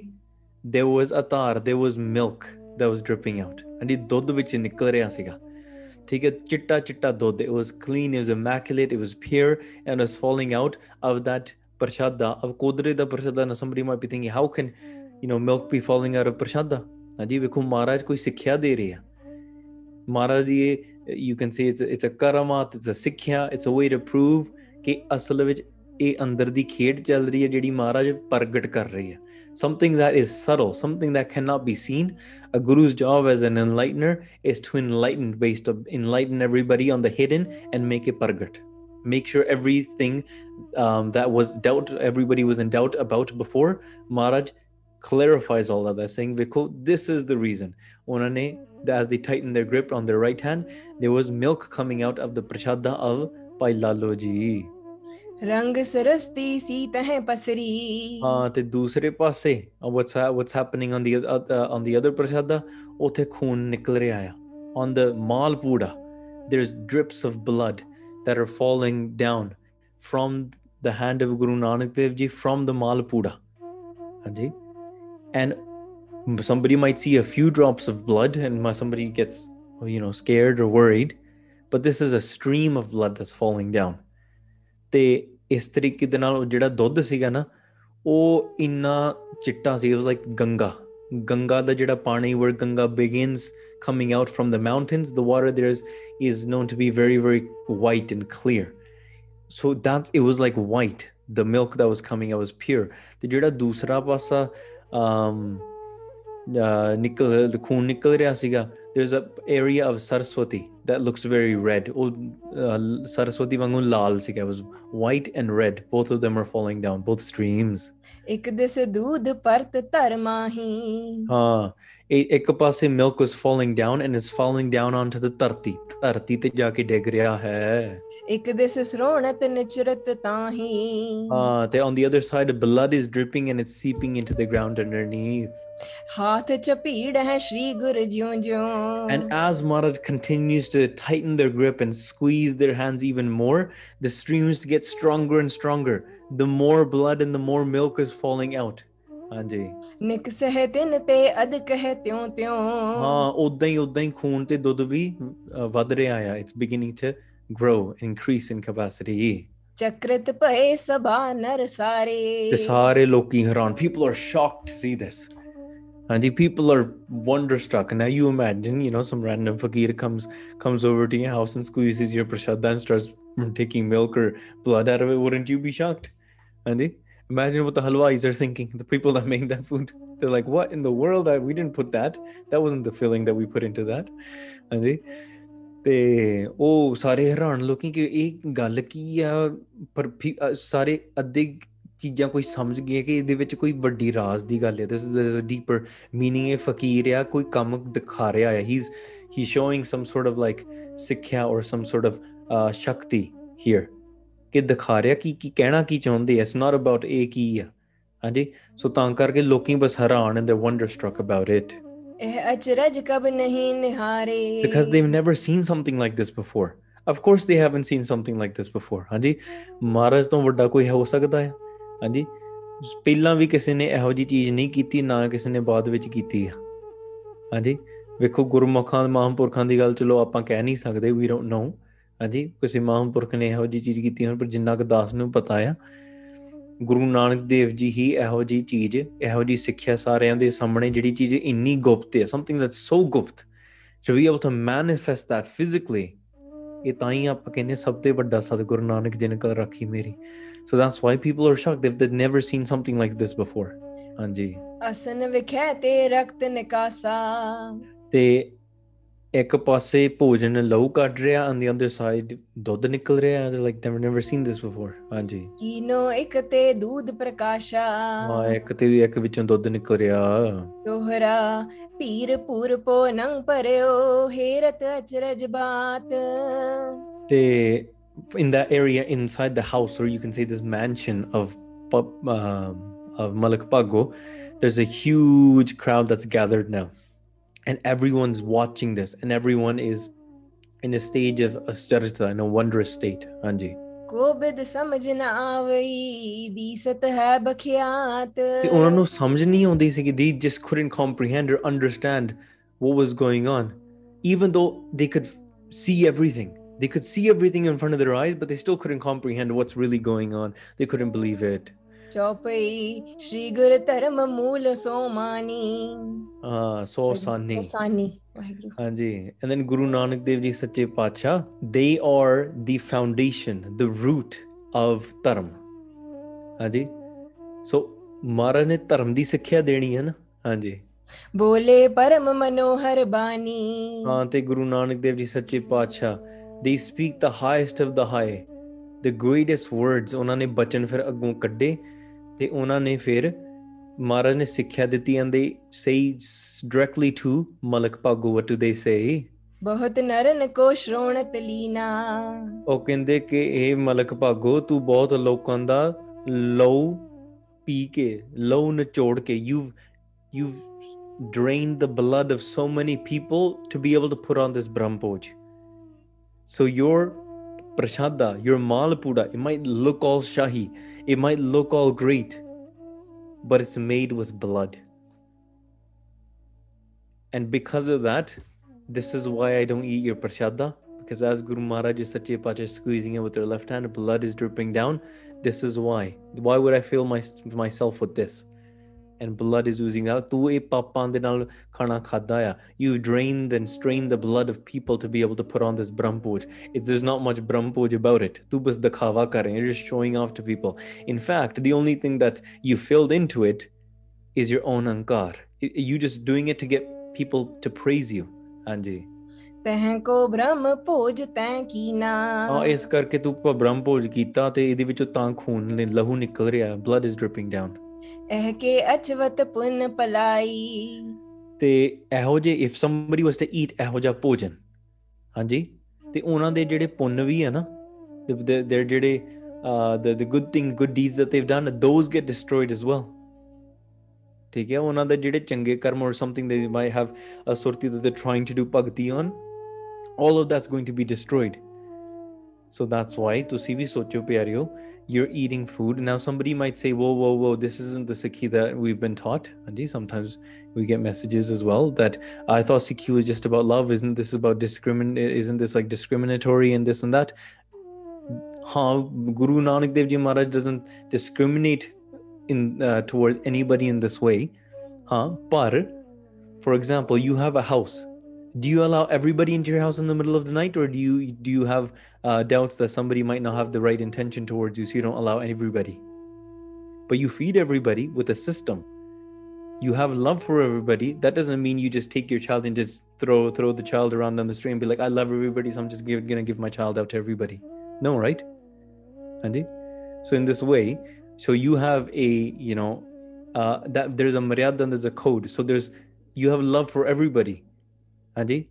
there was atar, there was milk that was dripping out. And ਇਹ ਦੁੱਧ ਵਿੱਚ ਨਿਕਲ ਰਿਹਾ ਸੀਗਾ ਠੀਕ ਹੈ ਚਿੱਟਾ ਚਿੱਟਾ ਦੁੱਧ it was clean it was immaculate it was pure and was falling out of that prashada of kodre the prashada now somebody might be thinking how can you know milk be falling out of prashada ਹਾਂਜੀ ਵੇਖੋ ਮਹਾਰਾਜ ਕੋਈ ਸਿੱਖਿਆ ਦੇ ਰਹੇ ਆ ਮਹਾਰਾਜ ਦੀ ਇਹ you can say it's a, it's a karamat it's a sikhya it's a way to prove ਕਿ ਅਸਲ ਵਿੱਚ ਇਹ ਅੰਦਰ ਦੀ ਖੇਡ ਚੱਲ ਰਹੀ ਹੈ ਜਿਹੜੀ ਮਹਾਰਾਜ ਪ੍ਰਗਟ ਕਰ ਰਹੀ ਹੈ something that is subtle something that cannot be seen a guru's job as an enlightener is to enlighten based on enlighten everybody on the hidden and make it pragat make sure everything um, that was doubt everybody was in doubt about before maharaj clarifies all of that saying we quote this is the reason. Onane as they tightened their grip on their right hand there was milk coming out of the prashada of bhai laloji rang sarasti si tahe pasri. Ha te dusre passe. Uh, what's what's happening on the uh, uh, on the other prashada othe khoon nikal reha on the malpura there's drips of blood that are falling down from the hand of guru nanak dev ji from the malpura ਹਾਂਜੀ and somebody might see a few drops of blood and ma- somebody gets you know scared or worried but this is a stream of blood that's falling down ਤੇ ਇਸ ਤਰੀਕੇ ਦੇ ਨਾਲ ਉਹ ਜਿਹੜਾ ਦੁੱਧ ਸੀਗਾ ਨਾ ਉਹ ਇੰਨਾ ਚਿੱਟਾ ਸੀ it was like Ganga Ganga ਦਾ ਜਿਹੜਾ ਪਾਣੀ where Ganga begins coming out from the mountains the water there is is known to be very very white and clear so that's it was like white the milk that was coming out was pure ਤੇ ਜਿਹੜਾ ਦੂਸਰਾ ਪਾਸਾ um uh, ਨਿਕਲ ਖੂਨ ਨਿਕਲ ਰਿਹਾ ਸੀਗਾ there's a area of saraswati that looks very red ਉਹ uh, saraswati ਵਾਂਗੂ ਲਾਲ ਸੀਗਾ it was white and red both of them are falling down both streams ਇੱਕ ਦਿਸ ਦੂਧ ਪਰਤ ਧਰਮਾਹੀ ਹਾਂ ਇਹ ਇੱਕ ਪਾਸੇ milk was falling down and it's falling down onto the ਧਰਤੀ ਧਰਤੀ ਤੇ ਜਾ ਕੇ ਡਿੱਗ ਰਿਹਾ ਹੈ ਇੱਕ ਦਿਸ ਸਰੋਣਤ ਨਿਚਰਤ ਤਾਹੀ ਹਾਂ ਤੇ on the other side blood is dripping and it's seeping into the ground underneath ਹਾਥ ਚ ਭੀੜ ਹੈ ਸ਼੍ਰੀ ਗੁਰ ਜਿਉ ਜਿਉ And as Maharaj continues to tighten their grip and squeeze their hands even more, the streams get stronger and stronger. The more blood and the more milk is falling out. ਹਾਂਜੀ ਨਿਕ ਸਹਿ ਤਿਨ ਤੇ ਅਦ ਕਹਿ ਤਿਉ ਤਿਉ ਹਾਂ ਉਦਾਂ ਹੀ ਉਦਾਂ ਹੀ ਖੂਨ ਤੇ ਦੁੱਧ ਵੀ ਅ, ਵੱਧ ਰਿਹਾ ਆ it's beginning to grow increase in capacity ਚਕ੍ਰਿਤ ਭਏ ਸਭਾ ਨਰ ਸਾਰੇ ਤੇ ਸਾਰੇ ਲੋਕੀ ਹੈਰਾਨ people are shocked to see this and the people are wonderstruck now you imagine you know some random fakir comes comes over to your house and squeezes your prashad and starts taking milk or blood out of it wouldn't you be shocked Andy? imagine what the halwais are thinking the people that made that food they're like what in the world I, we didn't put that that wasn't the filling that we put into that Andy? ਤੇ ਉਹ ਸਾਰੇ ਹੈਰਾਨ ਲੋਕੀ ਕਿ ਇਹ ਗੱਲ ਕੀ ਆ ਪਰ ਫਿਰ, ਅ, ਸਾਰੇ ਅੱਧੇ ਚੀਜ਼ਾਂ ਕੋਈ ਸਮਝ ਗਏ ਕਿ ਇਹਦੇ ਵਿੱਚ ਕੋਈ ਵੱਡੀ ਰਾਜ਼ ਦੀ ਗੱਲ ਹੈ this is a deeper meaning ਇਹ ਫਕੀਰ ਆ ਕੋਈ ਕੰਮ ਦਿਖਾ ਰਿਹਾ ਹੈ he is he showing some sort of like ਸਿੱਖਿਆ ਔਰ ਸਮ ਸੋਰਟ ਆਫ ਸ਼ਕਤੀ ਹੇਅਰ ਕਿ ਦਿਖਾ ਰਿਹਾ ਕੀ ਕੀ ਕਹਿਣਾ ਕੀ ਚਾਹੁੰਦੇ ਐ ਇਟਸ ਨਾਟ ਅਬਾਊਟ ਇਹ ਕੀ ਆ। ਹਾਂਜੀ ਸੋ ਤਾਂ ਕਰਕੇ ਲੋਕੀ ਬਸ ਹੈਰਾਨ ਐਂਡ ਦੇ ਵੰਡਰ ਸਟਰਕ ਅਬਾਊਟ ਇਟ ਇਹ ਅਚਰਜ ਕਬ ਨਹੀਂ ਨਿਹਾਰੇ। Because they've never seen something like this before. Of course, they haven't seen something like this before. ਹਾਂਜੀ ਮਹਾਰਾਜ ਤੋਂ ਵੱਡਾ ਕੋਈ ਹੋ ਸਕਦਾ ਹੈ ਹਾਂਜੀ ਪਹਿਲਾਂ ਵੀ ਕਿਸੇ ਨੇ ਇਹੋ ਜੀ ਚੀਜ਼ ਨਹੀਂ ਕੀਤੀ ਨਾ ਕਿਸੇ ਨੇ ਬਾਅਦ ਵਿੱਚ ਕੀਤੀ ਹੈ ਹਾਂਜੀ ਵੇਖੋ ਗੁਰਮੁਖਾਂ ਮਹਾਂਪੁਰਖਾਂ ਦੀ ਗੱਲ ਚਲੋ ਆਪਾਂ ਕਹਿ ਨਹੀਂ ਸਕਦੇ ਵੀ ਡੋਨਟ ਨੋ ਹਾਂਜੀ ਕਿਸੇ ਮਹਾਂਪੁਰਖ ਨੇ ਇਹੋ ਜੀ ਚੀਜ਼ ਕੀਤੀ ਹੋਣ ਪਰ ਜਿੰਨਾ ਕੁ ਦਾਸ ਨੂੰ ਪਤਾ ਆ ਗੁਰੂ ਨਾਨਕ ਦੇਵ ਜੀ ਹੀ ਇਹੋ ਜੀ ਚੀਜ਼ ਇਹੋ ਜੀ ਸਿੱਖਿਆ ਸਾਰਿਆਂ ਦੇ ਸਾਹਮਣੇ ਜਿਹੜੀ ਚੀਜ਼ ਇੰਨੀ ਗੁਪਤ ਹੈ ਸਮਥਿੰਗ ਦੈਟਸ ਸੋ ਗੁਪਤ to be able to manifest that physically ਇਹ ਤਾਂ ਹੀ ਆਪਾਂ ਕਹਿੰਦੇ ਸਭ ਤੋਂ ਵੱਡਾ ਸਤਿਗੁਰੂ ਨਾਨਕ ਜਿਨ ਕਲ ਰੱਖੀ ਮੇਰੀ। So that's why people are shocked they've, they've never seen something like this before ਹਾਂਜੀ। ਅਸਨ ਵਿਖੈ ਤੇ ਰਕਤ ਨਿਕਾਸਾ। ਤੇ ਇੱਕ ਪਾਸੇ ਭੋਜਨ ਲਹੂ ਕੱਢ ਰਿਹਾ ਔਨ ਦੀ ਅਦਰ ਸਾਈਡ ਦੁੱਧ ਨਿਕਲ ਰਿਹਾ I like they've never seen this before ਹਾਂਜੀ ਕੀਨੋ ਇੱਕ ਤੇ ਦੁੱਧ ਪ੍ਰਕਾਸ਼ਾ ਹਾਂ ਇੱਕ ਤੇ ਇੱਕ ਵਿੱਚੋਂ ਦੁੱਧ ਨਿਕਲ ਰਿਹਾ ਦੋਹਰਾ ਪੀਰ ਪੂਰ ਪੋ ਨੰ ਪਰਿਓ ਹੇਰਤ ਅਚਰਜ ਬਾਤ ਤੇ in that area inside the house or you can say this mansion of uh, of Malik Bhago there's a huge crowd that's gathered now and everyone's watching this and everyone is in a stage of astarita in a wondrous state Anji ਕੋ ਬਿਦ ਸਮਝ ਨ ਆਵਈ ਦੀਸਤ ਹੈ ਬਖਿਆਤ ਤੇ ਉਹਨਾਂ ਨੂੰ ਸਮਝ ਨਹੀਂ ਆਉਂਦੀ ਸੀ ਕਿ they just couldn't comprehend or understand what was going on even though they could see everything they could see everything in front of their eyes but they still couldn't comprehend what's really going on they couldn't believe it ਚੌਪਈ ਸ੍ਰੀ ਗੁਰ ਧਰਮ ਮੂਲ ਸੋਮਾਨੀ ਹਾਂ ਸੋਸਾਨੀ ਸੋਸਾਨੀ ਹਾਂਜੀ and then Guru Nanak Dev ji ਸੱਚੇ ਪਾਤਸ਼ਾਹ they are the foundation the root of dharam ਹਾਂਜੀ ਸੋ ਮਹਾਰਾਜ ਨੇ ਧਰਮ ਦੀ ਸਿੱਖਿਆ ਦੇਣੀ ਹੈ ਨਾ ਹਾਂਜੀ ਬੋਲੇ ਪਰਮ ਮਨੋਹਰ ਬਾਣੀ ਹਾਂ ਤੇ ਗੁਰੂ ਨਾਨਕ ਦੇਵ ਜੀ ਸੱਚੇ ਪਾਤਸ਼ਾਹ they speak the highest of the high the greatest words ਉਹਨਾਂ ਨੇ ਬਚਨ ਫਿਰ ਅੱਗੋਂ ਕੱਢੇ ਤੇ ਉਹਨਾਂ ਨੇ ਫਿਰ ਮਹਾਰਾਜ ਨੇ ਸਿੱਖਿਆ ਦਿੱਤੀ they say directly to Malik Bhago what do they say ਬਹੁਤ ਨਰਨ ਕੋ ਸ਼੍ਰੋਣਤ ਲੀਨਾ ਉਹ ਕਹਿੰਦੇ ਕਿ ਇਹ ਮਲਕ ਭਾਗੋ ਤੂੰ ਬਹੁਤ ਲੋਕਾਂ ਦਾ ਲਹੂ ਪੀ ਕੇ ਲਹੂ ਨਿਚੋੜ ਕੇ you you drained the blood of so many people to be able to put on this brahmpoj so your prashada your malpuda it might look all shahi it might look all great but it's made with blood and because of that this is why I don't eat your prashada because as Guru Maharaj is Sache Pacha squeezing it with their left hand, blood is dripping down. This is why. Why would I fill my, myself with this? And blood is oozing out. ਤੂੰ ਇਹ ਪਾਪਾਂ ਦੇ ਨਾਲ ਖਾਣਾ ਖਾਦਾ ਆ. You've drained and strained the blood of people to be able to put on this brahmpoj. It's, there's not much brahmpoj about it. ਤੂੰ ਬਸ ਦਿਖਾਵਾ ਕਰ ਰਿਹਾ. You're just showing off to people. In fact, the only thing that you filled into it is your own ankar. Y- You just doing it to get people to praise you. ਹਾਂਜੀ ਤਹਿ ਕੋ ਬ੍ਰਹਮ ਭੋਜ ਤੈ ਕੀਨਾ ਹਾਂ ਇਸ ਕਰਕੇ ਤੂੰ ਭ- ਬ੍ਰਹਮ ਭੋਜ ਕੀਤਾ ਤੇ ਇਹਦੇ ਵਿੱਚੋਂ ਤਾਂ ਖੂਨ ਨੇ ਲਹੂ ਨਿਕਲ ਰਿਹਾ ਬਲੱਡ ਇਜ਼ ਡ੍ਰਿਪਿੰਗ ਡਾਊਨ ਇਹ ਕੇ ਅਚਵਤ ਪੁਨ ਪਲਾਈ ਤੇ ਇਹੋ ਜੇ if somebody was to eat ਇਹੋ ਜਿਹਾ ਭੋਜਨ ਹਾਂਜੀ ਤੇ ਉਹਨਾਂ ਦੇ ਜਿਹੜੇ ਪੁੰਨ ਵੀ ਆ ਨਾ ਦੇ ਜਿਹੜੇ the the good thing good deeds that they've done those get destroyed as well ਠੀਕ ਹੈ ਉਹਨਾਂ ਦੇ ਜਿਹੜੇ ਚੰਗੇ ਕਰਮ or something they might have a ਸੁਰਤੀ that they're trying to do ਭਗਤੀ on all of that's going to be destroyed so that's why ਤੁਸੀਂ ਵੀ ਸੋਚੋ ਪਿਆਰਿਓ you're eating food. Now somebody might say whoa whoa whoa this isn't the sikhi that we've been taught. And sometimes we get messages as well that i thought sikhi was just about love. Isn't this about discriminate isn't this like discriminatory and this and that? How guru nanak dev ji maharaj doesn't discriminate in uh, towards anybody in this way huh? But for example you have a house do you allow everybody into your house in the middle of the night or do you do you have uh, doubts that somebody might not have the right intention towards you so you don't allow everybody? But you feed everybody with a system. You have love for everybody. That doesn't mean you just take your child and just throw throw the child around on the street and be like i love everybody so i'm just give, gonna give my child out to everybody. No right? Andy? So in this way so you have a you know uh, that there's a maryada and there's a code. So there's you have love for everybody Haji.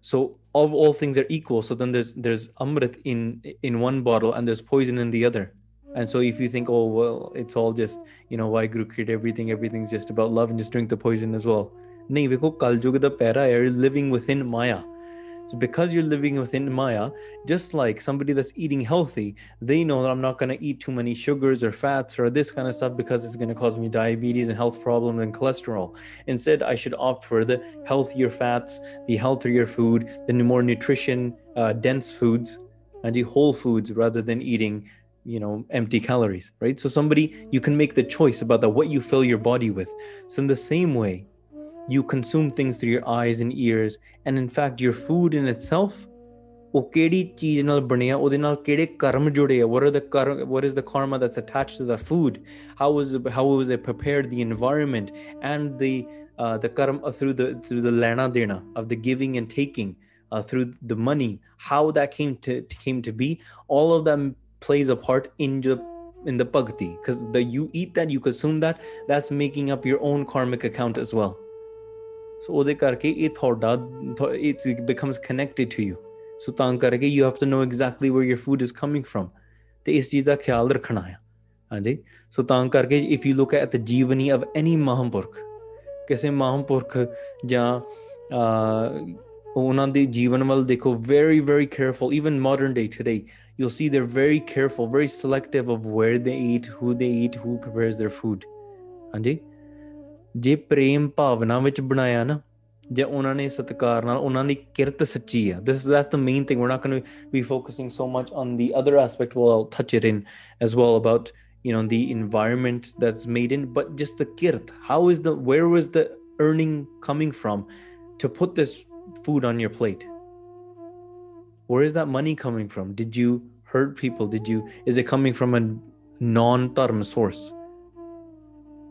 So of all things are equal. So then there's there's amrit in in one bottle and there's poison in the other. And so if you think, oh well, it's all just you know why Guru created everything, everything's just about love and just drink the poison as well. No, we're living within Maya so because you're living within Maya, just like somebody that's eating healthy, they know that I'm not going to eat too many sugars or fats or this kind of stuff because it's going to cause me diabetes and health problems and cholesterol. Instead, I should opt for the healthier fats, the healthier food, the more nutrition uh, dense foods, and the whole foods rather than eating you know empty calories right so somebody you can make the choice about the, what you fill your body with so in the same way you consume things through your eyes and ears and in fact your food in itself ਉਹ ਕਿਹੜੀ ਚੀਜ਼ ਨਾਲ ਬਣਿਆ ਉਹਦੇ ਨਾਲ ਕਿਹੜੇ ਕਰਮ ਜੁੜੇ ਆ what are the karma what is the karma that's attached to the food how was it, how was it prepared the environment and the uh, the karma through the through the lena dena of the giving and taking uh, through the money how that came to came to be all of them plays a part in the in the bhakti because the you eat that you consume that that's making up your own karmic account as well so ਉਹਦੇ ਕਰਕੇ ਇਹ ਤੁਹਾਡਾ it becomes connected to you so ਤਾਂ ਕਰਕੇ you have to know exactly where your food is coming from ਤੇ ਇਸ ਚੀਜ਼ ਦਾ ਖਿਆਲ ਰੱਖਣਾ ਹੈ ਹਾਂਜੀ ਸੋ ਤਾਂ ਕਰਕੇ if you look at the ਜੀਵਨੀ of any ਮਹਾਂਪੁਰਖ ਕਿਸੇ ਮਹਾਂਪੁਰਖ ਜਾਂ ਉਹਨਾਂ ਦੇ ਜੀਵਨ ਵੱਲ ਦੇਖੋ very very careful even modern day today you'll see they're very careful very selective of where they eat who they eat who prepares their food ਹਾਂਜੀ ਜੇ ਪ੍ਰੇਮ ਭਾਵਨਾ ਵਿੱਚ ਬਣਾਇਆ ਨਾ ਜੇ ਉਹਨਾਂ ਨੇ ਸਤਕਾਰ ਨਾਲ ਉਹਨਾਂ ਦੀ ਕਿਰਤ ਸੱਚੀ ਆ this that's the main thing we're not going to be focusing so much on the other aspect well I'll touch it in as well about you know the environment that's made in but just the kirt how is the where was the earning coming from to put this food on your plate where is that money coming from did you hurt people did you is it coming from a non-dharma source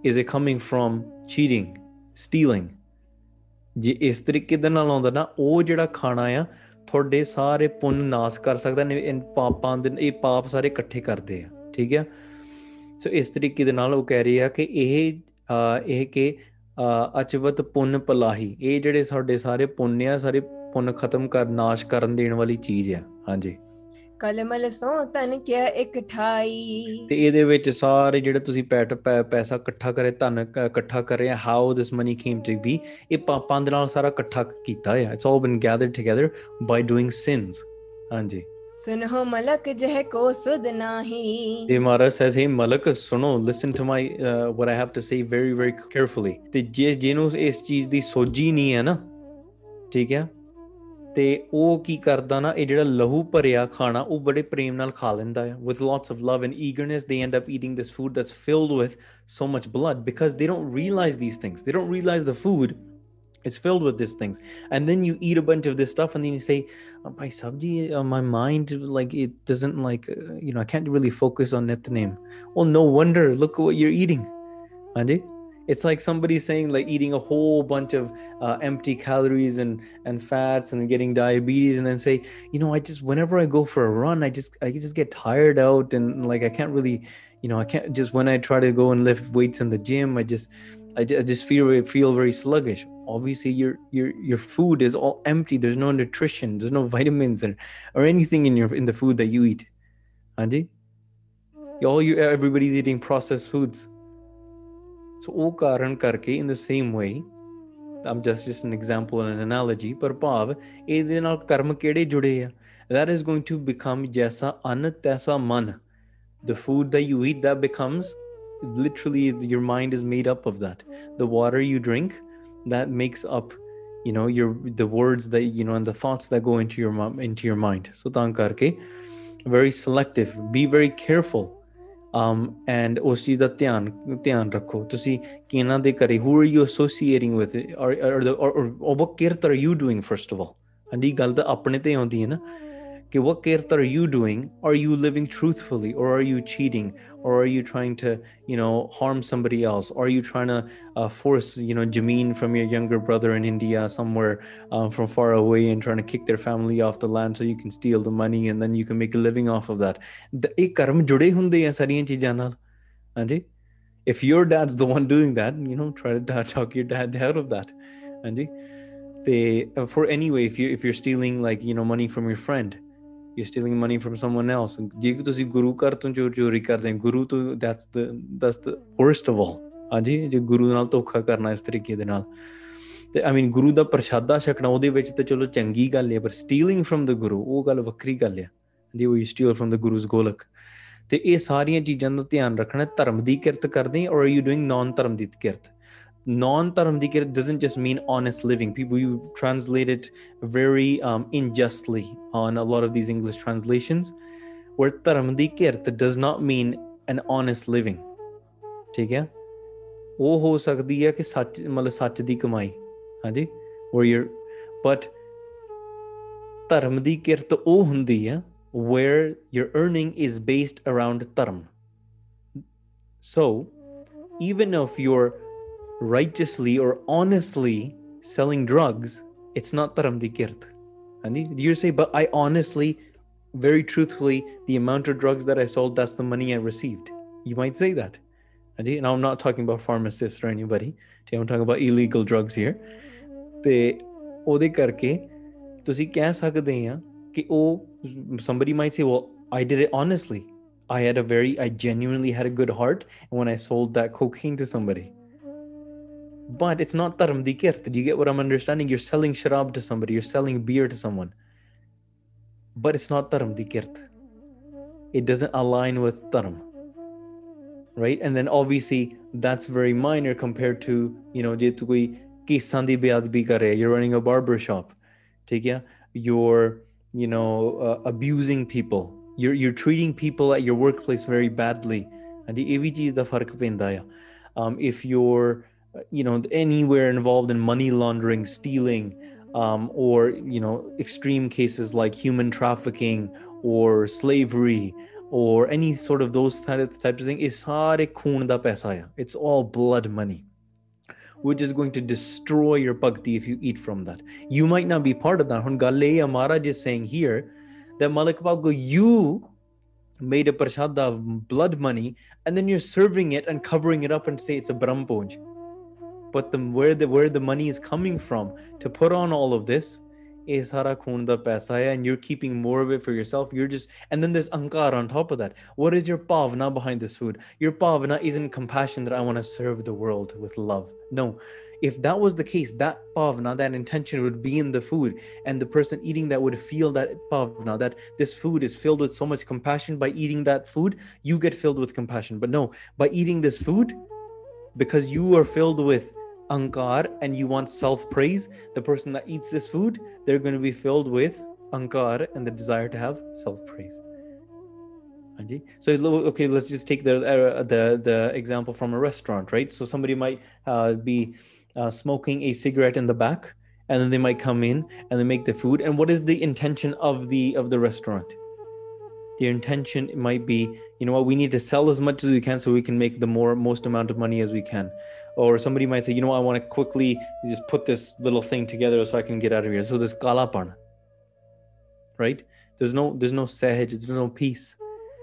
is it coming from cheating, stealing ਜੇ ਇਸ ਤਰੀਕੇ ਦੇ ਨਾਲ ਆਉਂਦਾ ਨਾ, ਉਹ ਜਿਹੜਾ ਖਾਣਾ ਆ, ਤੁਹਾਡੇ ਸਾਰੇ ਪੁੰਨ ਨਾਸ ਕਰ ਸਕਦਾ ਨੇ ਇਹ ਪਾਪਾਂ ਦੇ, ਇਹ ਪਾਪ ਸਾਰੇ ਇਕੱਠੇ ਕਰਦੇ ਆ, ਠੀਕ ਆ? ਸੋ ਇਸ ਤਰੀਕੇ ਦੇ ਨਾਲ ਉਹ ਕਹਿ ਰਹੀ ਆ ਕਿ ਇਹ ਇਹ ਕਿ ਅਚਵਤ ਪੁੰਨ ਪਲਾਹੀ, ਇਹ ਜਿਹੜੇ ਸਾਡੇ ਸਾਰੇ ਪੁੰਨ ਆ, ਸਾਰੇ ਪੁੰਨ ਖਤਮ ਕਰ, ਨਾਸ਼ ਕਰਨ ਦੇਣ ਵਾਲੀ ਚੀਜ਼ ਆ, ਹਾਂਜੀ। ਕਲਮਲ ਸੋ ਤਨ ਕਿਆ ਇੱਕ ਠਾਈ ਤੇ ਇਹਦੇ ਵਿੱਚ ਸਾਰੇ ਜਿਹੜੇ ਤੁਸੀਂ ਪੈਟ ਪੈਸਾ ਇਕੱਠਾ ਕਰੇ ਧਨ ਇਕੱਠਾ ਕਰੇ how this money came to be ਇਹ ਪਾਪਾਂ ਦੇ ਨਾਲ ਸਾਰਾ ਇਕੱਠਾ ਕੀਤਾ ਹੈ it's all been gathered together by doing sins ਹਾਂਜੀ। ਸੁਨੋ ਮਲਕ ਜਹ ਕੋ ਸੁਧ ਨਾਹੀ। ਤੇ ਮਹਾਰਾਜ ਸੇਜ਼ ਹੈ ਮਲਕ ਸੁਣੋ listen to my what I have to say very very carefully ਤੇ ਜੇ ਜਿਹਨੂੰ ਇਸ ਚੀਜ਼ ਦੀ ਸੋਝੀ ਨਹੀਂ ਹੈ ਨਾ ਠੀਕ ਹੈ? ਤੇ ਉਹ ਕੀ ਕਰਦਾ ਨਾ ਇਹ ਜਿਹੜਾ ਲਹੂ ਭਰਿਆ ਖਾਣਾ ਉਹ ਬੜੇ ਪ੍ਰੇਮ ਨਾਲ ਖਾ ਲੈਂਦਾ ਹੈ with lots of love and eagerness they end up eating this food that's filled with so much blood because they don't realize these things they don't realize the food is filled with these things and then you eat a bunch of this stuff and then you say oh, my sabji uh, my mind like it doesn't like uh, you know i can't really focus on nitnem well no wonder look what you're eating Andy? It's like somebody saying like eating a whole bunch of uh, empty calories and and fats and getting diabetes and then say you know i just whenever i go for a run i just i just get tired out and like i can't really you know i can't just when i try to go and lift weights in the gym i just i, I just feel feel very sluggish. Obviously your your your food is all empty. There's no nutrition. There's no vitamins or, or anything in your in the food that you eat. Andy? all you everybody's eating processed foods so ਉਹ ਕਾਰਨ ਕਰਕੇ in the same way I'm just just an example and an analogy ਪਰ ਭਾਵ ਇਹਦੇ ਨਾਲ ਕਰਮ ਕਿਹੜੇ ਜੁੜੇ ਆ that is going to become jaisa an taisa man the food that you eat that becomes literally your mind is made up of that the water you drink that makes up you know your the words that you know and the thoughts that go into your mi- into your mind so ਤਾਂ ਕਰਕੇ very selective be very careful Um and ਉਸ ਚੀਜ਼ ਦਾ ਧਿਆਨ ਧਿਆਨ ਰੱਖੋ ਤੁਸੀਂ ਕਿਹਨਾਂ ਦੇ ਘਰੇ who are you associating with it? or or, the, or, or, or what kirt are you doing first of all ਹਾਂਜੀ ਗੱਲ ਤਾਂ ਆਪਣੇ ਤੇ ਆਉਂਦੀ ਹੈ ਨਾ ਕਿ what kirt are you doing are you living truthfully or are you cheating or are you trying to you know harm somebody else are you trying to uh, force you know Jameen from your younger brother in India somewhere um, from far away and trying to kick their family off the land so you can steal the money and then you can make a living off of that ਦ- ਇਹ ਕਰਮ ਜੁੜੇ ਹੁੰਦੇ ਆ ਸਾਰੀਆਂ ਚੀਜ਼ਾਂ ਨਾਲ ਹਾਂਜੀ if your dad's the one doing that you know try to talk your dad out of that ਹਾਂਜੀ ਤੇ uh, for anyway if you if you're stealing like you know money from your friend you're stealing money from someone else. ਜੇ ਕਿ ਤੁਸੀਂ ਗੁਰੂ ਘਰ ਤੋਂ ਚੋਰ ਚੋਰੀ ਕਰਦੇ ਹੋ, ਗੁਰੂ ਤੋਂ that's the that's the worst of all. ਹਾਂਜੀ, ਜੇ ਗੁਰੂ ਨਾਲ ਧੋਖਾ ਕਰਨਾ ਇਸ ਤਰੀਕੇ ਦੇ ਨਾਲ। ਤੇ ਆਈ ਮੀਨ ਗੁਰੂ ਦਾ ਪ੍ਰਸ਼ਾਦਾ ਛਕਣਾ, ਉਹਦੇ ਵਿੱਚ ਤੇ ਚਲੋ ਚੰਗੀ ਗੱਲ ਹੈ, ਪਰ ਸਟੀਲਿੰਗ ਫਰਮ ਦ ਗੁਰੂ, ਉਹ ਗੱਲ ਵੱਖਰੀ ਗੱਲ ਹੈ। ਜੀ ਉਹ ਸਟੀਲ ਫਰਮ ਦ ਗੁਰੂਜ਼ ਗੋਲਕ। ਤੇ ਇਹ ਸਾਰੀਆਂ ਚੀਜ਼ਾਂ ਦਾ ਧਿਆਨ ਰੱਖਣਾ, ਧਰਮ ਦੀ ਕਿਰਤ ਕਰਦੇ ਔਰ ਆਰ ਯੂ ਡੂਇੰਗ ਨਾਨ ਧਰਮ ਦੀ ਕਿਰਤ? non dharam di kirat doesn't just mean honest living people you translate it very um, unjustly on a lot of these english translations where dharam di kirat does not mean an honest living ਠੀਕ ਹੈ ਉਹ ਹੋ ਸਕਦੀ ਹੈ ਕਿ ਸੱਚ ਮਤਲਬ ਸੱਚ ਦੀ ਕਮਾਈ ਹਾਂਜੀ where you're but ਧਰਮ ਦੀ ਕਿਰਤ ਉਹ ਹੁੰਦੀ ਹੈ where your earning is based around dharm so even if you're righteously or honestly selling drugs it's not dharm di kirt and you say but i honestly very truthfully the amount of drugs that i sold that's the money i received you might say that and now i'm not talking about pharmacists or anybody i'm talking about illegal drugs here ਤੇ ਉਹਦੇ ਕਰਕੇ ਤੁਸੀਂ ਕਹਿ ਸਕਦੇ ਆ ਕਿ ਉਹ somebody might say well i did it honestly i had a very i genuinely had a good heart when i sold that cocaine to somebody but it's not taram dikir. Do you get what I'm understanding? You're selling sharab to somebody, you're selling beer to someone. But it's not taram dikirt. It doesn't align with taram. Right? And then obviously that's very minor compared to, you know, you're running a barber shop. You're, you know, uh, abusing people. You're, you're treating people at your workplace very badly. And the AVG is the farq Um If you're you know, anywhere involved in money laundering, stealing, um, or you know, extreme cases like human trafficking or slavery or any sort of those types of thing, it's all blood money which is going to destroy your bhakti if you eat from that. You might not be part of that. Hun Galeya Maharaj is saying here that Malik Babu, you made a prashada of blood money and then you're serving it and covering it up and say it's a brahmpoj. But the where the where the money is coming from to put on all of this is hara khun da paisa and you're keeping more of it for yourself. You're just and then there's ankar on top of that. What is your pavna behind this food? Your pavna isn't compassion that I want to serve the world with love. No, if that was the case, that pavna, that intention would be in the food, and the person eating that would feel that pavna, that this food is filled with so much compassion. By eating that food, you get filled with compassion. But no, by eating this food, because you are filled with ankar and you want self praise, the person that eats this food, they're going to be filled with ankar and the desire to have self praise. So okay, let's just take the uh, the the example from a restaurant, right? So somebody might uh, be uh, smoking a cigarette in the back, and then they might come in and they make the food. And what is the intention of the of the restaurant? their intention might be you know what we need to sell as much as we can so we can make the more most amount of money as we can. Or somebody might say you know what, i want to quickly just put this little thing together so i can get out of here. So this kalapan right? There's no there's no sahaj there's no peace.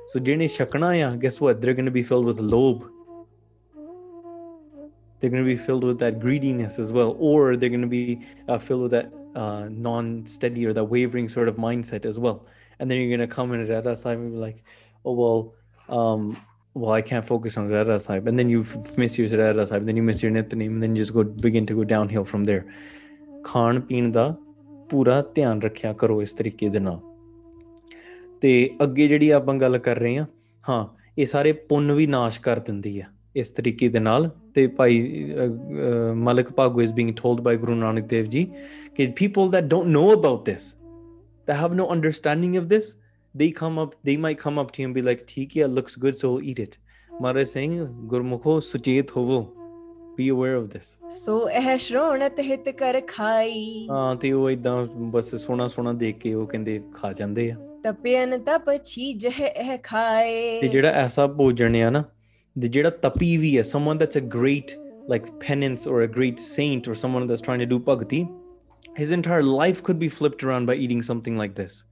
So jirne shakanaya guess what? They're going to be filled with lobe they're going to be filled with that greediness as well or they're going to be uh, filled with that uh, non-steady or that wavering sort of mindset as well. And then you're going to come in at Rada Sahib and be like oh well um well I can't focus on Rada Sahib and then you f- miss your Rada Sahib then you miss your Nityanim and then you just go begin to go downhill from there ਖਾਣ ਪੀਣ ਦਾ ਪੂਰਾ ਧਿਆਨ ਰੱਖਿਆ ਕਰੋ ਇਸ ਤਰੀਕੇ ਦੇ ਨਾਲ ਤੇ ਅੱਗੇ ਜਿਹੜੀ ਆਪਾਂ ਗੱਲ ਕਰ ਰਹੇ ਹਾਂ ਹਾਂ ਇਹ ਸਾਰੇ ਪੁੰਨ ਵੀ ਨਾਸ਼ ਕਰ ਦਿੰਦੀ ਆ ਇਸ ਤਰੀਕੇ ਦੇ ਨਾਲ ਤੇ Bhai uh, uh, Malak Bhago is being told by Guru Nanak Dev ji ਕਿ people that don't know about this that have no understanding of this they come up they might come up to you and be like ਠੀਕ ਹੈ looks good so eat it ਮਹਾਰਾਜ ਸਿੰਘ ਗੁਰਮੁਖੋ ਸੁਚੇਤ ਹੋਵੋ be aware of this ਸੋ ਇਹ ਸ਼੍ਰੋਣਤ ਹਿਤ ਕਰ ਖਾਈ ਹਾਂ ਤੇ ਉਹ ਇਦਾਂ ਬਸ ਸੋਹਣਾ ਸੋਹਣਾ ਦੇਖ ਕੇ ਉਹ ਕਹਿੰਦੇ ਖਾ ਜਾਂਦੇ ਆ ਤਪਿਅਨ ਤਪ ਛੀਜ ਇਹ ਤੇ ਖਾਏ ਜਿਹੜਾ ਐਸਾ ਭੋਜਨ ਆ ਨਾ ਤੇ ਜਿਹੜਾ ਤਪੀ ਵੀ ਹੈ someone that's a great like penance or a great saint or someone that's trying to do bhakti his entire life could be flipped around by eating something like this.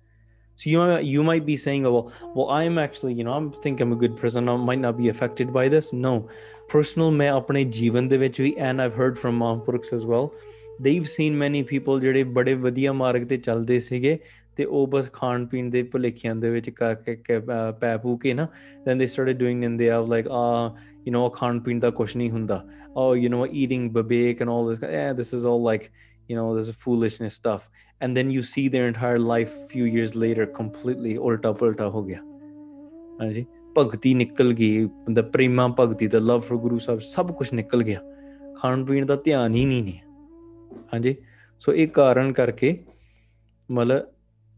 So you might, you might be saying, oh, well, well, I'm actually, you know, I'm think I'm a good person. I might not be affected by this. No, personal me apne ਜੀਵਨ ਦੇ ਵਿੱਚ and I've heard from ਮਹਾਂਪੁਰਖs as well. They've seen many people ਜਿਹੜੇ bade ਵਧੀਆ ਮਾਰਗ ਤੇ ਚੱਲਦੇ ਸੀਗੇ ਤੇ ਉਹ ਬਸ ਖਾਣ ਪੀਣ ਦੇ ਭੁਲੇਖਿਆਂ ਦੇ ਵਿੱਚ ਕਰਕੇ ਪੈ ਪੂ ਕੇ ਨਾ then they started doing and they have like ah you know ਖਾਣ ਪੀਣ ਦਾ ਕੁਝ ਨਹੀਂ ਹੁੰਦਾ oh you know eating bibek and all this yeah this is all like you know this is foolishness stuff. And then you see their entire life few years later completely ਉਲਟਾ ਪੁਲਟਾ ਹੋ ਗਿਆ ਹਾਂਜੀ ਭਗਤੀ ਨਿਕਲ ਗਈ ਦਾ ਪ੍ਰੇਮਾ ਭਗਤੀ ਦਾ ਲਵ ਫॉर ਗੁਰੂ ਸਾਹਿਬ ਸਭ ਕੁਝ ਨਿਕਲ ਗਿਆ ਖਾਣ ਪੀਣ ਦਾ ਧਿਆਨ ਹੀ ਨਹੀਂ ਨੇ ਹਾਂਜੀ ਸੋ ਇਹ ਕਾਰਨ ਕਰਕੇ ਮਤਲਬ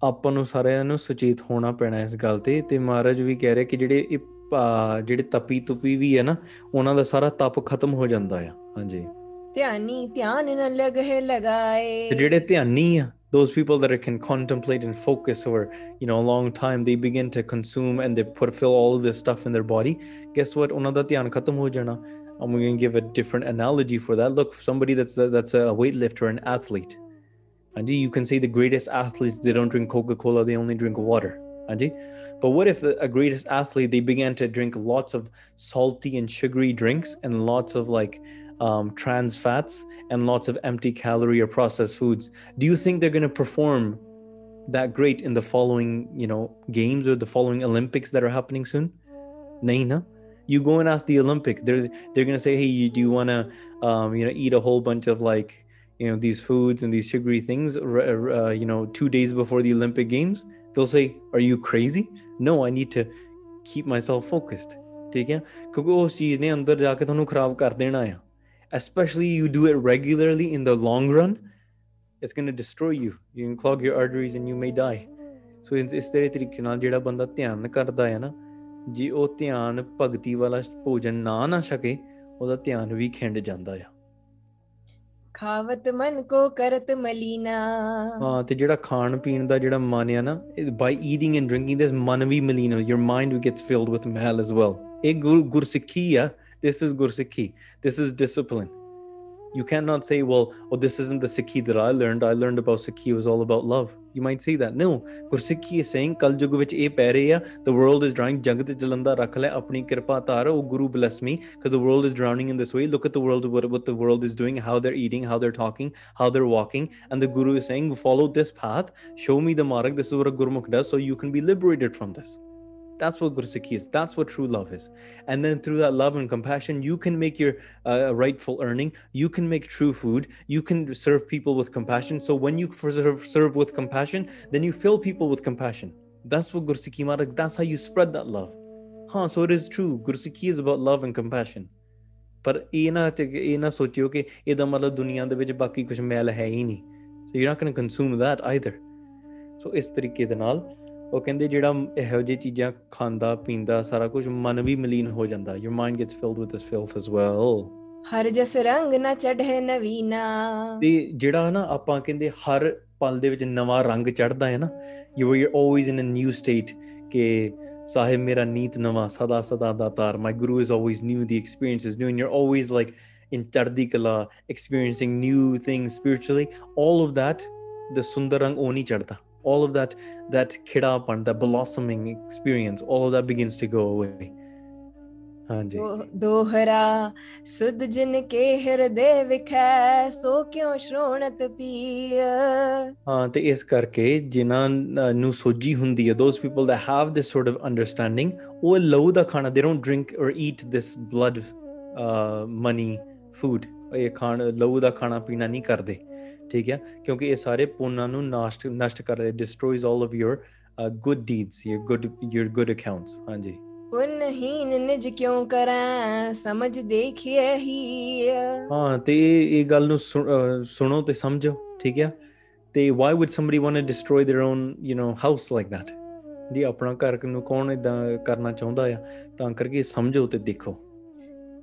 ਆਪਾਂ ਨੂੰ ਸਾਰਿਆਂ ਨੂੰ ਸੁਚੇਤ ਹੋਣਾ ਪੈਣਾ ਇਸ ਗੱਲ ਤੇ ਤੇ ਮਹਾਰਾਜ ਵੀ ਕਹਿ ਰਹੇ ਕਿ ਜਿਹੜੇ ਇਹ ਭਾ- ਜਿਹੜੇ ਤਪੀ ਤੁਪੀ ਵੀ ਹੈ ਨਾ ਉਹਨਾਂ ਦਾ ਸਾਰਾ ਤਪ ਖਤਮ ਹੋ ਜਾਂਦਾ ਆ ਹਾਂਜੀ ਧਿਆਨੀ ਧਿਆਨ ਨ ਲਗਹਿ ਲਗਾਏ ਤੇ ਜਿਹੜੇ ਧਿਆਨੀ ਆ those people that can contemplate and focus over you know a long time they begin to consume and they put fill all of this stuff in their body guess what ਉਹਨਾਂ ਦਾ ਧਿਆਨ ਖਤਮ ਹੋ ਜਾਣਾ I'm going to give a different analogy for that. Look, somebody that's that's a weightlifter, an athlete, and you can say the greatest athletes they don't drink Coca-Cola, they only drink water. Anji. But what if the, a greatest athlete they began to drink lots of salty and sugary drinks and lots of like um, trans fats and lots of empty calorie or processed foods? Do you think they're going to perform that great in the following, you know, games or the following Olympics that are happening soon? Nahin, na? You go and ask the Olympic. They're they're going to say, "Hey, you, do you want to, um, you know, eat a whole bunch of like, you know, these foods and these sugary things, uh, you know, two days before the Olympic Games?" They'll say, "Are you crazy? No, I need to keep myself focused." ਠੀਕ ਹੈ ਕਿਉਂਕਿ ਉਸ ਚੀਜ਼ ਨੇ ਅੰਦਰ ਜਾ ਕੇ ਤੁਹਾਨੂੰ ਖਰਾਬ ਕਰ ਦੇਣਾ ਆ especially you do it regularly in the long run it's going to destroy you you can clog your arteries and you may die so ਇਸ ਇਸ ਤਰ੍ਹਾਂ ਤਰੀਕੇ ਨਾਲ ਜਿਹੜਾ ਬੰਦਾ ਧਿਆਨ ਕਰਦਾ ਹੈ ਨਾ ਜੇ ਉਹ ਧਿਆਨ ਭਗਤੀ ਵਾਲਾ ਭੋਜਨ ਨਾ ਨਾ ਛਕੇ ਉਹਦਾ ਧਿਆਨ ਵੀ ਖਿੰਡ ਜਾਂਦਾ ਆ ਖਾਵਤ ਮਨ ਕੋ ਕਰਤ ਮਲੀਨਾ ਹਾਂ ਤੇ ਜਿਹੜਾ ਖਾਣ ਪੀਣ ਦਾ ਜਿਹੜਾ ਮਨ ਆ ਨਾ by eating and drinking this ਮਨ ਵੀ ਮਲੀਨ your mind gets filled with mal as well ਇਹ ਗੁਰ ਗੁਰਸਿੱਖੀ ਆ this is gursikhi. This is discipline. You cannot say, well, oh, this isn't the sikhi that I learned. I learned about sikhi it was all about love. You might say that. No, gursikhi is saying, kal jug vich eh peh rahe the world is drowning. Jagat jalanda rakh le apni kripa tara. Oh, guru bless me because the world is drowning in this way. Look at the world, what, what the world is doing, how they're eating, how they're talking, how they're walking. And the guru is saying, follow this path. Show me the marg. This is what a gurmukh does so you can be liberated from this. That's what gursikhi is. That's what true love is. And then through that love and compassion, you can make your uh, rightful earning. You can make true food. You can serve people with compassion. So when you serve, with compassion, then you fill people with compassion. That's what gursikhi marak. That's how you spread that love. Huh? So it is true. Gursikhi is about love and compassion. But ਇਹ ਨਾ ਇਹ ਨਾ ਸੋਚਿਓ ਕਿ ਇਹਦਾ ਮਤਲਬ ਦੁਨੀਆ So, ਵਿੱਚ ਬਾਕੀ ਕੁਝ ਮੈਲ ਹੈ ਹੀ ਨਹੀਂ so you are not going ਉਹ ਕਹਿੰਦੇ ਜਿਹੜਾ ਇਹੋ ਜਿਹੀ ਚੀਜ਼ਾਂ ਖਾਂਦਾ ਪੀਂਦਾ ਸਾਰਾ ਕੁਝ ਮਨ ਵੀ ਮਲੀਨ ਹੋ ਜਾਂਦਾ। Your mind gets filled with this filth as well ਹਰ ਜਸ ਰੰਗ ਨਾ ਚੜ੍ਹੇ ਨਵੀਨਾ ਤੇ ਜਿਹੜਾ ਨਾ ਆਪਾਂ ਕਹਿੰਦੇ ਹਰ ਪਲ ਦੇ ਵਿੱਚ ਨਵਾਂ ਰੰਗ ਚੜ੍ਹਦਾ ਹੈ ਨਾ you are always in a new state ਕਿ ਸਾਹਿਬ ਮੇਰਾ ਨੀਤ ਨਵਾਂ ਸਦਾ ਸਦਾ ਦਾਤਾਰ my Guru is always new the experience is new and you are always like in chardi kala experiencing new things spiritually all of that the ਸੁੰਦਰ ਰੰਗ ਉਹ ਨਹੀਂ ਚੜ੍ਹਦਾ। all of that that khidapan that blossoming experience all of that begins to go away. दोहरा सुध जिन के हृदय विखै सो ਕਿਉਂ ਸ਼੍ਰੋਣਤ ਪੀਅ ਹਾਂ ਤੇ ਇਸ ਕਰਕੇ ਜਿਨ੍ਹਾਂ ਨੂੰ ਸੋਜੀ ਹੁੰਦੀ ਹੈ those people that have this sort of understanding ਉਹ ਦਾ ਖਾਣਾ they don't drink or eat this blood money food ਇਹ ਖਾਣ ਲਹੂ ਦਾ ਖਾਣਾ ਪੀਣਾ ਨਹੀਂ ਕਰਦੇ ਠੀਕ ਹੈ ਕਿਉਂਕਿ ਇਹ ਸਾਰੇ ਪੁੰਨਾਂ ਨੂੰ ਨਾਸ਼ਟ ਨਸ਼ਟ ਕਰਦੇ destroys all of your uh, good deeds, your good your good accounts. ਹਾਂਜੀ ਪੁੰਨਹੀਨ ਨਿਜ ਕਿਉਂ ਕਰਾਂ ਸਮਝ ਦੇਖਿਏ ਹੀ ਹਾਂ ਤੇ ਇਹ ਗੱਲ ਨੂੰ ਸੁਣੋ ਤੇ ਸਮਝੋ ਠੀਕ ਹੈ ਤੇ why would somebody want to destroy their own you know house like that ਜੀ ਆਪਣਾ ਘਰ ਨੂੰ ਕੌਣ ਇਦਾਂ ਕਰਨਾ ਚਾਹੁੰਦਾ ਆ ਤਾਂ ਕਰਕੇ ਸਮਝੋ ਤੇ ਦੇਖੋ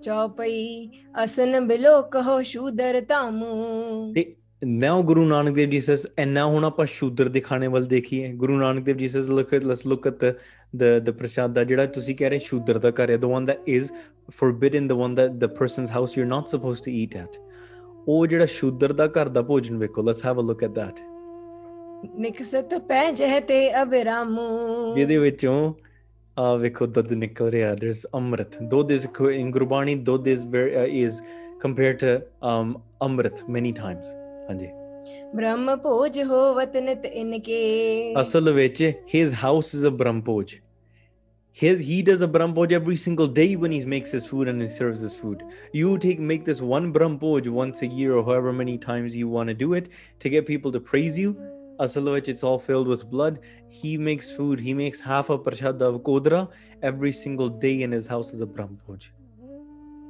ਚੌਪਈ ਅਸਨ ਬਿਲੋ ਕਹੋ ਸ਼ੂਦਰ ਤਾਮੂ ਤੇ now Guru Nanak Dev Ji says and now ਹੁਣ ਆਪਾਂ ਸ਼ੂਦਰ ਦੇ ਖਾਣੇ ਵੱਲ ਦੇਖੀਏ Guru Nanak Dev Ji says look at let's look at the the the prasada ਜਿਹੜਾ ਤੁਸੀਂ ਕਹਿ ਰਹੇ ਸ਼ੂਦਰ ਦਾ ਘਰ ਹੈ the one that is forbidden the one that the person's house you're not supposed to eat at ਉਹ ਜਿਹੜਾ ਸ਼ੂਦਰ ਦਾ ਘਰ ਦਾ ਭੋਜਨ ਵੇਖੋ let's have a look at that ਨਿਕਸਤ ਪੈ ਜਹ ਤੇ ਅਬਰਾਮੂ ਜਿਹਦੇ ਵਿੱਚੋਂ ਆ ਵੇਖੋ ਦੁੱਧ ਨਿਕਲ ਰਿਹਾ there's ਅੰਮ੍ਰਿਤ ਦੁੱਧ is in ਗੁਰਬਾਣੀ ਦੁੱਧ is uh, is compared to um Amrit many times ਹਾਂਜੀ ਬ੍ਰਹਮ ਭੋਜ ਹੋਵਤ ਨਿਤ ਇਨਕੇ ਅਸਲ ਵਿੱਚ his house is a brahmpoj his he does a brahmpoj every single day when he makes his food and he serves his food you take make this one brahmpoj once a year or however many times you want to do it to get people to praise you ਅਸਲ ਵਿੱਚ it's all filled with blood he makes food he makes half a prashad of kodra every single day in his house is a brahmpoj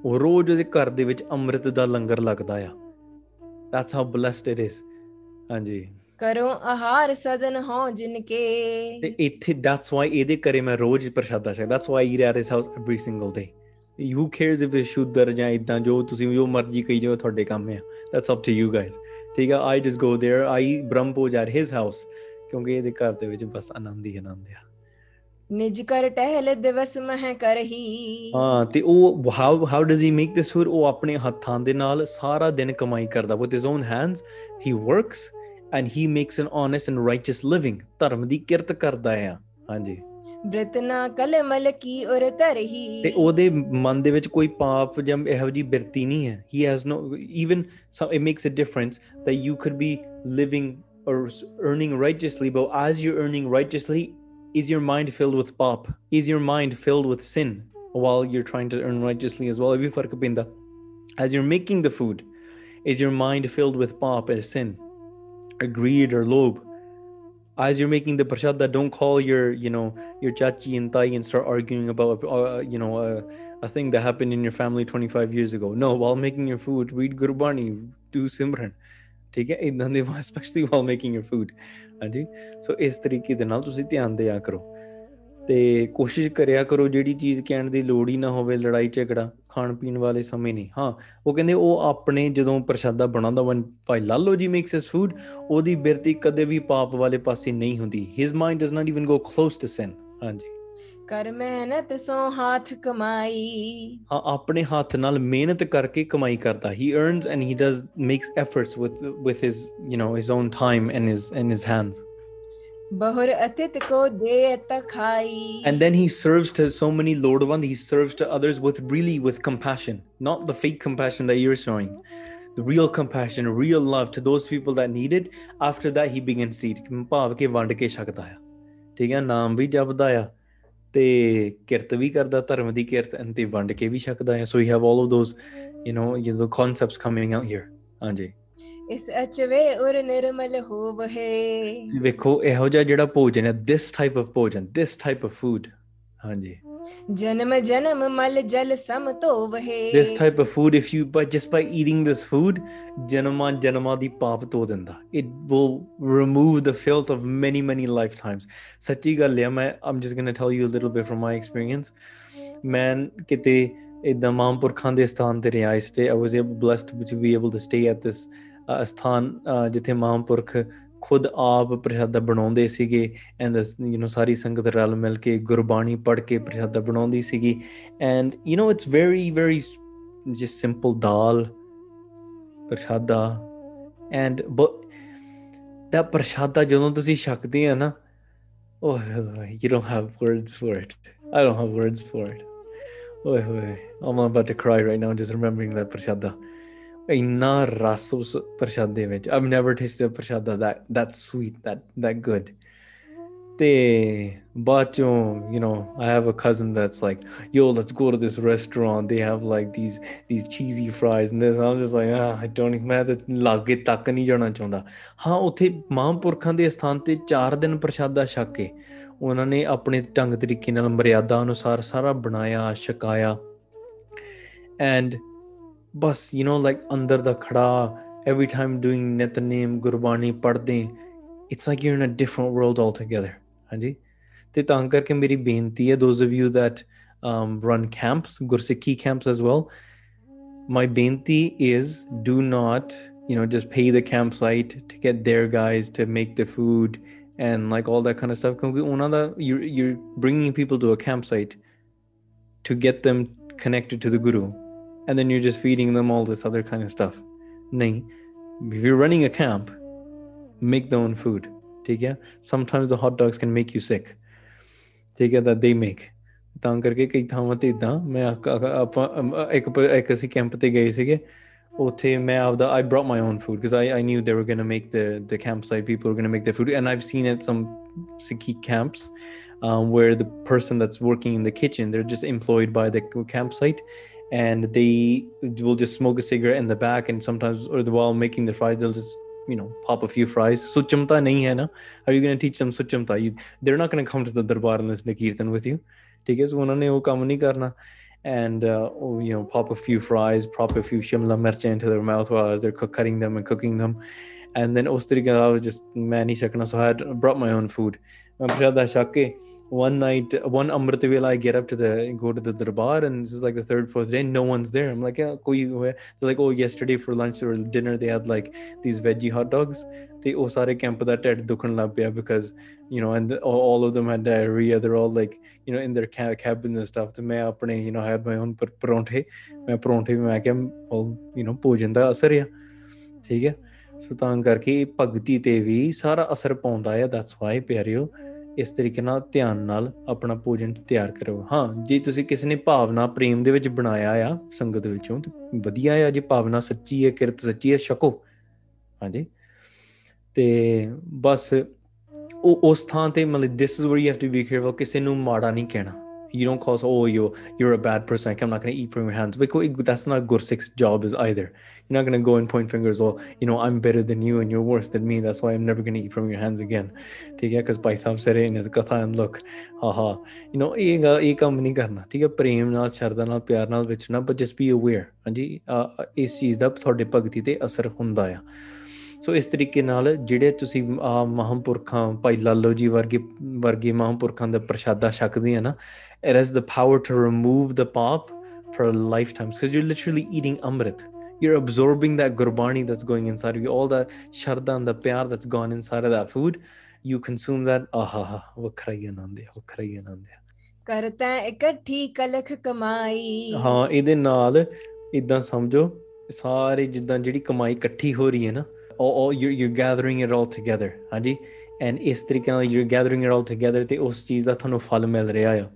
ਉਹ ਰੋਜ਼ ਉਹਦੇ ਘਰ ਦੇ ਵਿੱਚ ਅੰਮ੍ਰਿਤ ਦਾ ਲੰਗਰ ਲੱਗਦਾ ਆ that's how blessed it is ਹਾਂਜੀ ਕਰੋ ਆਹਾਰ ਸਦਨ ਹੋ ਤੇ ਜਿਨਕੇ ਇੱਥੇ that's why ਇਹਦੇ ਘਰੇ ਮੈਂ ਰੋਜ਼ ਪ੍ਰਸ਼ਾਦਾ ਛਕ that's why I eat at his house every single day who cares if it's ਸ਼ੁੱਧਰ ਜਾਂ ਇਦਾਂ ਜੋ ਤੁਸੀਂ ਜੋ ਮਰਜ਼ੀ ਕਹੀ ਜਾਓ ਤੁਹਾਡੇ ਕੰਮ ਹੈ that's up to you guys ਠੀਕ ਆ I just go there I eat brahmpoj at his house ਕਿਉਂਕਿ ਇਹਦੇ ਘਰ ਦੇ ਵਿੱਚ ਬਸ ਆਨੰਦ ਹੀ ਆਨੰਦ ਆ ਨਿਜ ਕਰ ਟਹਿਲ ਦਿਵਸ ਮਹਿ ਕਰਹੀ ਹਾਂ ਤੇ ਉਹ how how does he make this ਸੁਰ ਉਹ ਆਪਣੇ ਹੱਥਾਂ ਦੇ ਨਾਲ ਸਾਰਾ ਦਿਨ ਕਮਾਈ ਕਰਦਾ with his own hands he works and he makes an honest and righteous living ਧਰਮ ਦੀ ਕਿਰਤ ਕਰਦਾ ਆ ਹਾਂਜੀ ਬ੍ਰਿਤਨਾ ਕਲਮਲ ਕੀ ਉਰ ਧਰਹੀ ਤੇ ਉਹਦੇ ਮਨ ਦੇ ਵਿੱਚ ਕੋਈ ਪਾਪ ਜਾਂ ਇਹੋ ਜੀ ਬਿਰਤੀ ਨਹੀਂ ਹੈ he has no even some it makes a difference that you could be living or earning righteously, but as you're earning righteously, Is your mind filled with pop? Is your mind filled with sin while you're trying to earn righteously as well? As you're making the food, is your mind filled with pop and sin, or greed or lobe? As you're making the prashadda, don't call your, you know, your chachi and tai and start arguing about, uh, you know, uh, a thing that happened in your family 25 years ago. No, while making your food, read Gurbani, do Simran, especially while making your food. ਹਾਂਜੀ? ਸੋ ਇਸ ਤਰੀਕੇ ਦੇ ਨਾਲ ਤੁਸੀਂ ਧਿਆਨ ਦਿਆ ਕਰੋ। ਤੇ ਕੋਸ਼ਿਸ਼ ਕਰਿਆ ਕਰੋ ਜਿਹੜੀ ਚੀਜ਼ ਕਹਿਣ ਦੀ ਲੋੜ ਹੀ ਨਾ ਹੋਵੇ, ਲੜਾਈ ਝਗੜਾ, ਖਾਣ ਪੀਣ ਵਾਲੇ ਸਮੇਂ ਨਹੀਂ। ਹਾਂ, ਉਹ ਕਹਿੰਦੇ ਉਹ ਆਪਣੇ ਜਦੋਂ ਪ੍ਰਸ਼ਾਦਾ ਬਣਾਉਂਦਾ ਵਨ ਭਾਈ ਲਾਲੋ ਜੀ ਮੇਕਸ ਹਿਸ ਫੂਡ ਉਹਦੀ ਬਿਰਤੀ ਕਦੇ ਵੀ ਪਾਪ ਵਾਲੇ ਪਾਸੇ ਨਹੀਂ ਹੁੰਦੀ। His mind does not even go close to sin ਹਾਂਜੀ। ਕਰ ਮਿਹਨਤ ਸੋ ਹਾਥ ਕਮਾਈ ਹਾਂ ਆਪਣੇ ਹੱਥ ਨਾਲ ਮਿਹਨਤ ਕਰਕੇ ਕਮਾਈ ਕਰਦਾ ਹੀ earns and he does makes efforts with with his you know his own time and his and his hands ਬਹੁਰ ਅਤਿਤ ਕੋ ਦੇ ਤਖਾਈ and then he serves to so many lord one he serves to others with really with compassion not the fake compassion that you're showing the real compassion real love to those people that need it after that he begins to eat ਭਾਵ ਕੇ ਵੰਡ ਕੇ ਛਕਦਾ ਆ ਠੀਕ ਹੈ ਨਾਮ ਵੀ ਜਪਦਾ ਆ ਤੇ ਕਿਰਤ ਵੀ ਕਰਦਾ ਧਰਮ ਦੀ ਕਿਰਤ ਤੇ ਵੰਡ ਕੇ ਵੀ ਸਕਦਾ ਹੈ। So you have all of those you نو you ਦੋ ਕਨਸੈਪਟਸ ਕਮਿੰਗ ਆਊਟ ਹੇਅਰ ਹਾਂਜੀ। ਇਸ ਅਚਵੇ ਔਰ ਨਿਰਮਲ ਹੋਵ ਹੈ। ਵੇਖੋ ਇਹੋ ਜਿਹਾ ਜਿਹੜਾ ਭੋਜਨ ਹੈ ਦਿਸ ਟਾਈਪ ਆਫ ਭੋਜਨ ਦਿਸ ਟਾਈਪ ਆਫ ਫੂਡ ਹਾਂਜੀ ਜਨਮ ਜਨਮ ਮਲ ਜਲ ਸਮ ਧੋਵਹਿ this type of food if you by just by eating this food ਜਨਮਾਂ ਜਨਮਾਂ ਦੀ ਪਾਪ ਧੋ ਦਿੰਦਾ it will remove the filth of many many lifetimes ਸੱਚੀ ਗੱਲ ਹੈ ਮੈਂ I'm just going to tell you a little bit from my experience ਮੈਂ ਕਿਤੇ ਇਦਾਂ ਮਹਾਂਪੁਰਖਾਂ ਦੇ ਸਥਾਨ ਤੇ ਰਿਹਾ ਇਸ ਤੇ I was able blessed to be able to stay at this uh, ਸਥਾਨ uh, ਜਿੱਥੇ ਮਹਾਂਪੁਰਖ ਖੁਦ ਆਪ ਪ੍ਰਸ਼ਾਦਾ ਬਣਾਉਂਦੇ ਸੀਗੇ ਐਂਡ ਯੂ نو ਸਾਰੀ ਸੰਗਤ ਰਲ ਮਿਲ ਕੇ ਗੁਰਬਾਣੀ ਪੜ੍ਹ ਕੇ ਪ੍ਰਸ਼ਾਦਾ ਬਣਾਉਂਦੀ ਸੀਗੀ and you know it's very very just simple dal ਪ੍ਰਸ਼ਾਦਾ ਐਂਡ but that ਪ੍ਰਸ਼ਾਦਾ ਜਦੋਂ ਤੁਸੀਂ ਛਕਦੇ ਆ ਨਾ oh you don't have words for it i don't have words for it ਓਏ ਹੋਏ I'm about to cry right now just remembering that ਪ੍ਰਸ਼ਾਦਾ ਇੰਨਾ ਰਸ ਉਸ ਪ੍ਰਸ਼ਾਦੇ ਵਿੱਚ I've never tasted prashada that that sweet that that good ਤੇ ਬਾਅਦ ਚੋਂ you نو I have a cousin that's like yo let's go to this restaurant they have like these these cheesy fries and this I'm just like I don't ਮੈਂ ਤਾਂ ਲਾਗੇ ਤੱਕ ਨਹੀਂ ਜਾਣਾ ਚਾਹੁੰਦਾ। ਹਾਂ, ਉੱਥੇ ਮਹਾਂਪੁਰਖਾਂ ਦੇ ਸਥਾਨ ਤੇ 4 ਦਿਨ ਪ੍ਰਸ਼ਾਦਾ ਛਕ ਕੇ ਉਹਨਾਂ ਨੇ ਆਪਣੇ ਢੰਗ ਤਰੀਕੇ ਨਾਲ ਮਰਿਆਦਾ ਅਨੁਸਾਰ ਸਾਰਾ ਬਣਾਇਆ, ਛਕਾਇਆ। And ਬਸ ਯੂ نو ਲਾਈਕ ਅੰਦਰ ਦਾ ਖੜਾ every time doing ਨਿਤਨੇਮ ਗੁਰਬਾਣੀ ਪੜ੍ਹਦੇ it's like you're in a different world altogether ਹਾਂਜੀ ਤੇ ਤਾਂ ਕਰਕੇ ਮੇਰੀ ਬੇਨਤੀ ਹੈ those of you that um, run camps ਗੁਰਸਿੱਖੀ camps as well my beinti is do not you know just pay the campsite to get their guys to make the food and like all that kind of stuff ਕਿਉਂਕਿ ਉਹਨਾਂ ਦਾ you're, you're bringing people to a campsite to get them connected to the guru and then you're just feeding them all this other kind of stuff nahi if you're running a camp make their own food ਠੀਕ ਹੈ sometimes the hot dogs can make you sick ਠੀਕ ਹੈ that they make ਤਾਂ ਕਰਕੇ ਕਈ ਥਾਵਾਂ ਤੇ ਇਦਾਂ ਮੈਂ ਆ- ਆ- ਆਪਾਂ ਅਮ, ਇੱਕ ਪ- ਇੱਕ ਅਸੀਂ ਕੈਂਪ ਤੇ ਗਏ ਸੀਗੇ ਉੱਥੇ ਮੈਂ ਆਪਦਾ I brought my own food because I, I knew they were going to make the the campsite people were going to make their food and I've seen at some Sikhi camps um, where the person that's working in the kitchen they're just employed by the campsite and they will just smoke a cigarette in the back and sometimes or the while making the fries they'll just you know pop a few fries suchamta nahi hai na are you going to teach them suchamta you, they're not going to come to the darbar and listen to kirtan with you ਠੀਕ ਹੈ ਸੋ ਉਹਨਾਂ ਨੇ ਉਹ ਕੰਮ ਨਹੀਂ ਕਰਨਾ and uh, oh, you know pop a few fries pop a few shimla mirch into their mouth while as they're cook- cutting them and cooking them and then ਉਸ ਤਰੀਕੇ ਨਾਲ I was just ਮੈਂ ਨਹੀਂ ਸਕਣਾ so I had brought my own food ਮੈਂ ਪ੍ਰਸ਼ਾਦਾ ਛਕ ਕੇ one night, one Amritvela, I get up to the go to the darbar, and this is like the third, fourth day, no one's there. I'm like, yeah, koi They're like, oh, yesterday for lunch or dinner they had like these veggie hot dogs. They oh sare camp that at dukan labya because you know, and all of them had diarrhea. They're all like you know in their ca- cabin and stuff. So may apne you know I had my own par- paronthe. मैं ਪਰੌਂਠੇ ਵੀ ਮੈਂ you know, you نو ਭੋਜਨ ਦਾ ਅਸਰ ਆ ਠੀਕ ਹੈ ਸੋ ਤਾਂ ਕਰਕੇ ਭਗਤੀ ਤੇ ਵੀ ਸਾਰਾ ਅਸਰ ਪਾਉਂਦਾ ਹੈ ਦੈਟਸ ਵਾਈ ਪਿਆਰਿਓ ਇਸ ਤਰੀਕੇ ਨਾਲ ਧਿਆਨ ਨਾਲ ਆਪਣਾ ਭੋਜਨ ਤਿਆਰ ਕਰੋ। ਹਾਂ, ਜੇ ਤੁਸੀਂ ਕਿਸੇ ਨੇ ਭਾਵਨਾ ਪ੍ਰੇਮ ਦੇ ਵਿੱਚ ਬਣਾਇਆ ਆ ਸੰਗਤ ਵਿੱਚੋਂ, ਤੇ ਵਧੀਆ ਆ ਜੇ ਭਾਵਨਾ ਸੱਚੀ ਹੈ, ਕਿਰਤ ਸੱਚੀ ਹੈ, ਛਕੋ। ਹਾਂਜੀ। ਤੇ ਬਸ ਉਹ, ਉਸ ਥਾਂ ਤੇ ਮਤਲਬ this is where you have to be careful, ਕਿਸੇ ਨੂੰ ਮਾੜਾ ਨਹੀਂ ਕਹਿਣਾ। you don't call us oh you you're a bad person like, i'm not going to eat from your hands because that's not gursik's job is either you're not going to go and point fingers oh you know i'm better than you and you're worse than me that's why i'm never going to eat from your hands again ਠੀਕ ਹੈ because Bhai Sahib said it in his katha and look haha you know ਇਹ ਗਾ- ਇਹ ਕੰਮ ਨਹੀਂ ਕਰਨਾ ਠੀਕ ਹੈ ਪ੍ਰੇਮ ਨਾਲ ਸ਼ਰਧਾ ਨਾਲ ਪਿਆਰ ਨਾਲ ਵਿਚਰਨਾ but just be aware ਹਾਂਜੀ ਅਹ, ਇਸ ਚੀਜ਼ ਦਾ ਤੁਹਾਡੇ ਭਗਤੀ ਤੇ ਅਸਰ ਹੁੰਦਾ ਆ ਸੋ ਇਸ ਤਰੀਕੇ ਨਾਲ ਜਿਹੜੇ ਤੁਸੀਂ ਆ ਮਹਾਂਪੁਰਖਾਂ ਭਾਈ ਲਾਲੋ ਜੀ ਵਰਗੇ ਵਰਗੇ ਮਹਾਂਪੁਰਖਾਂ ਦਾ ਪ੍ਰਸ਼ਾਦਾ ਛਕਦੇ ਆ ਨਾ it has the power to remove the pop for lifetimes because you're literally eating amrit you're absorbing that gurbani that's going inside of you all that sharda and the pyar that's gone inside of that food you consume that ਆਹਾ ਵੱਖਰਾ ਹੀ ਆਨੰਦ ਹੈ ਵੱਖਰਾ ਹੀ ਆਨੰਦ ਹੈ ਕਰਤਾ ਇਕੱਠੀ ਕਲਖ ਕਮਾਈ ਹਾਂ ਇਹਦੇ ਨਾਲ ਇਦਾਂ ਸਮਝੋ ਸਾਰੇ ਜਿੱਦਾਂ ਜਿਹੜੀ ਕਮਾਈ ਇਕੱਠੀ ਹੋ ਰਹੀ ਹੈ ਨਾ all, all you're, you're gathering it all together ਹਾਂਜੀ ਐਂਡ ਇਸ ਤਰੀਕੇ ਨਾਲ you're gathering it all together ਤੇ ਉਸ ਚੀਜ਼ ਦਾ ਤੁਹਾਨੂੰ ਫਲ ਮਿਲ ਰਿਹਾ ਆ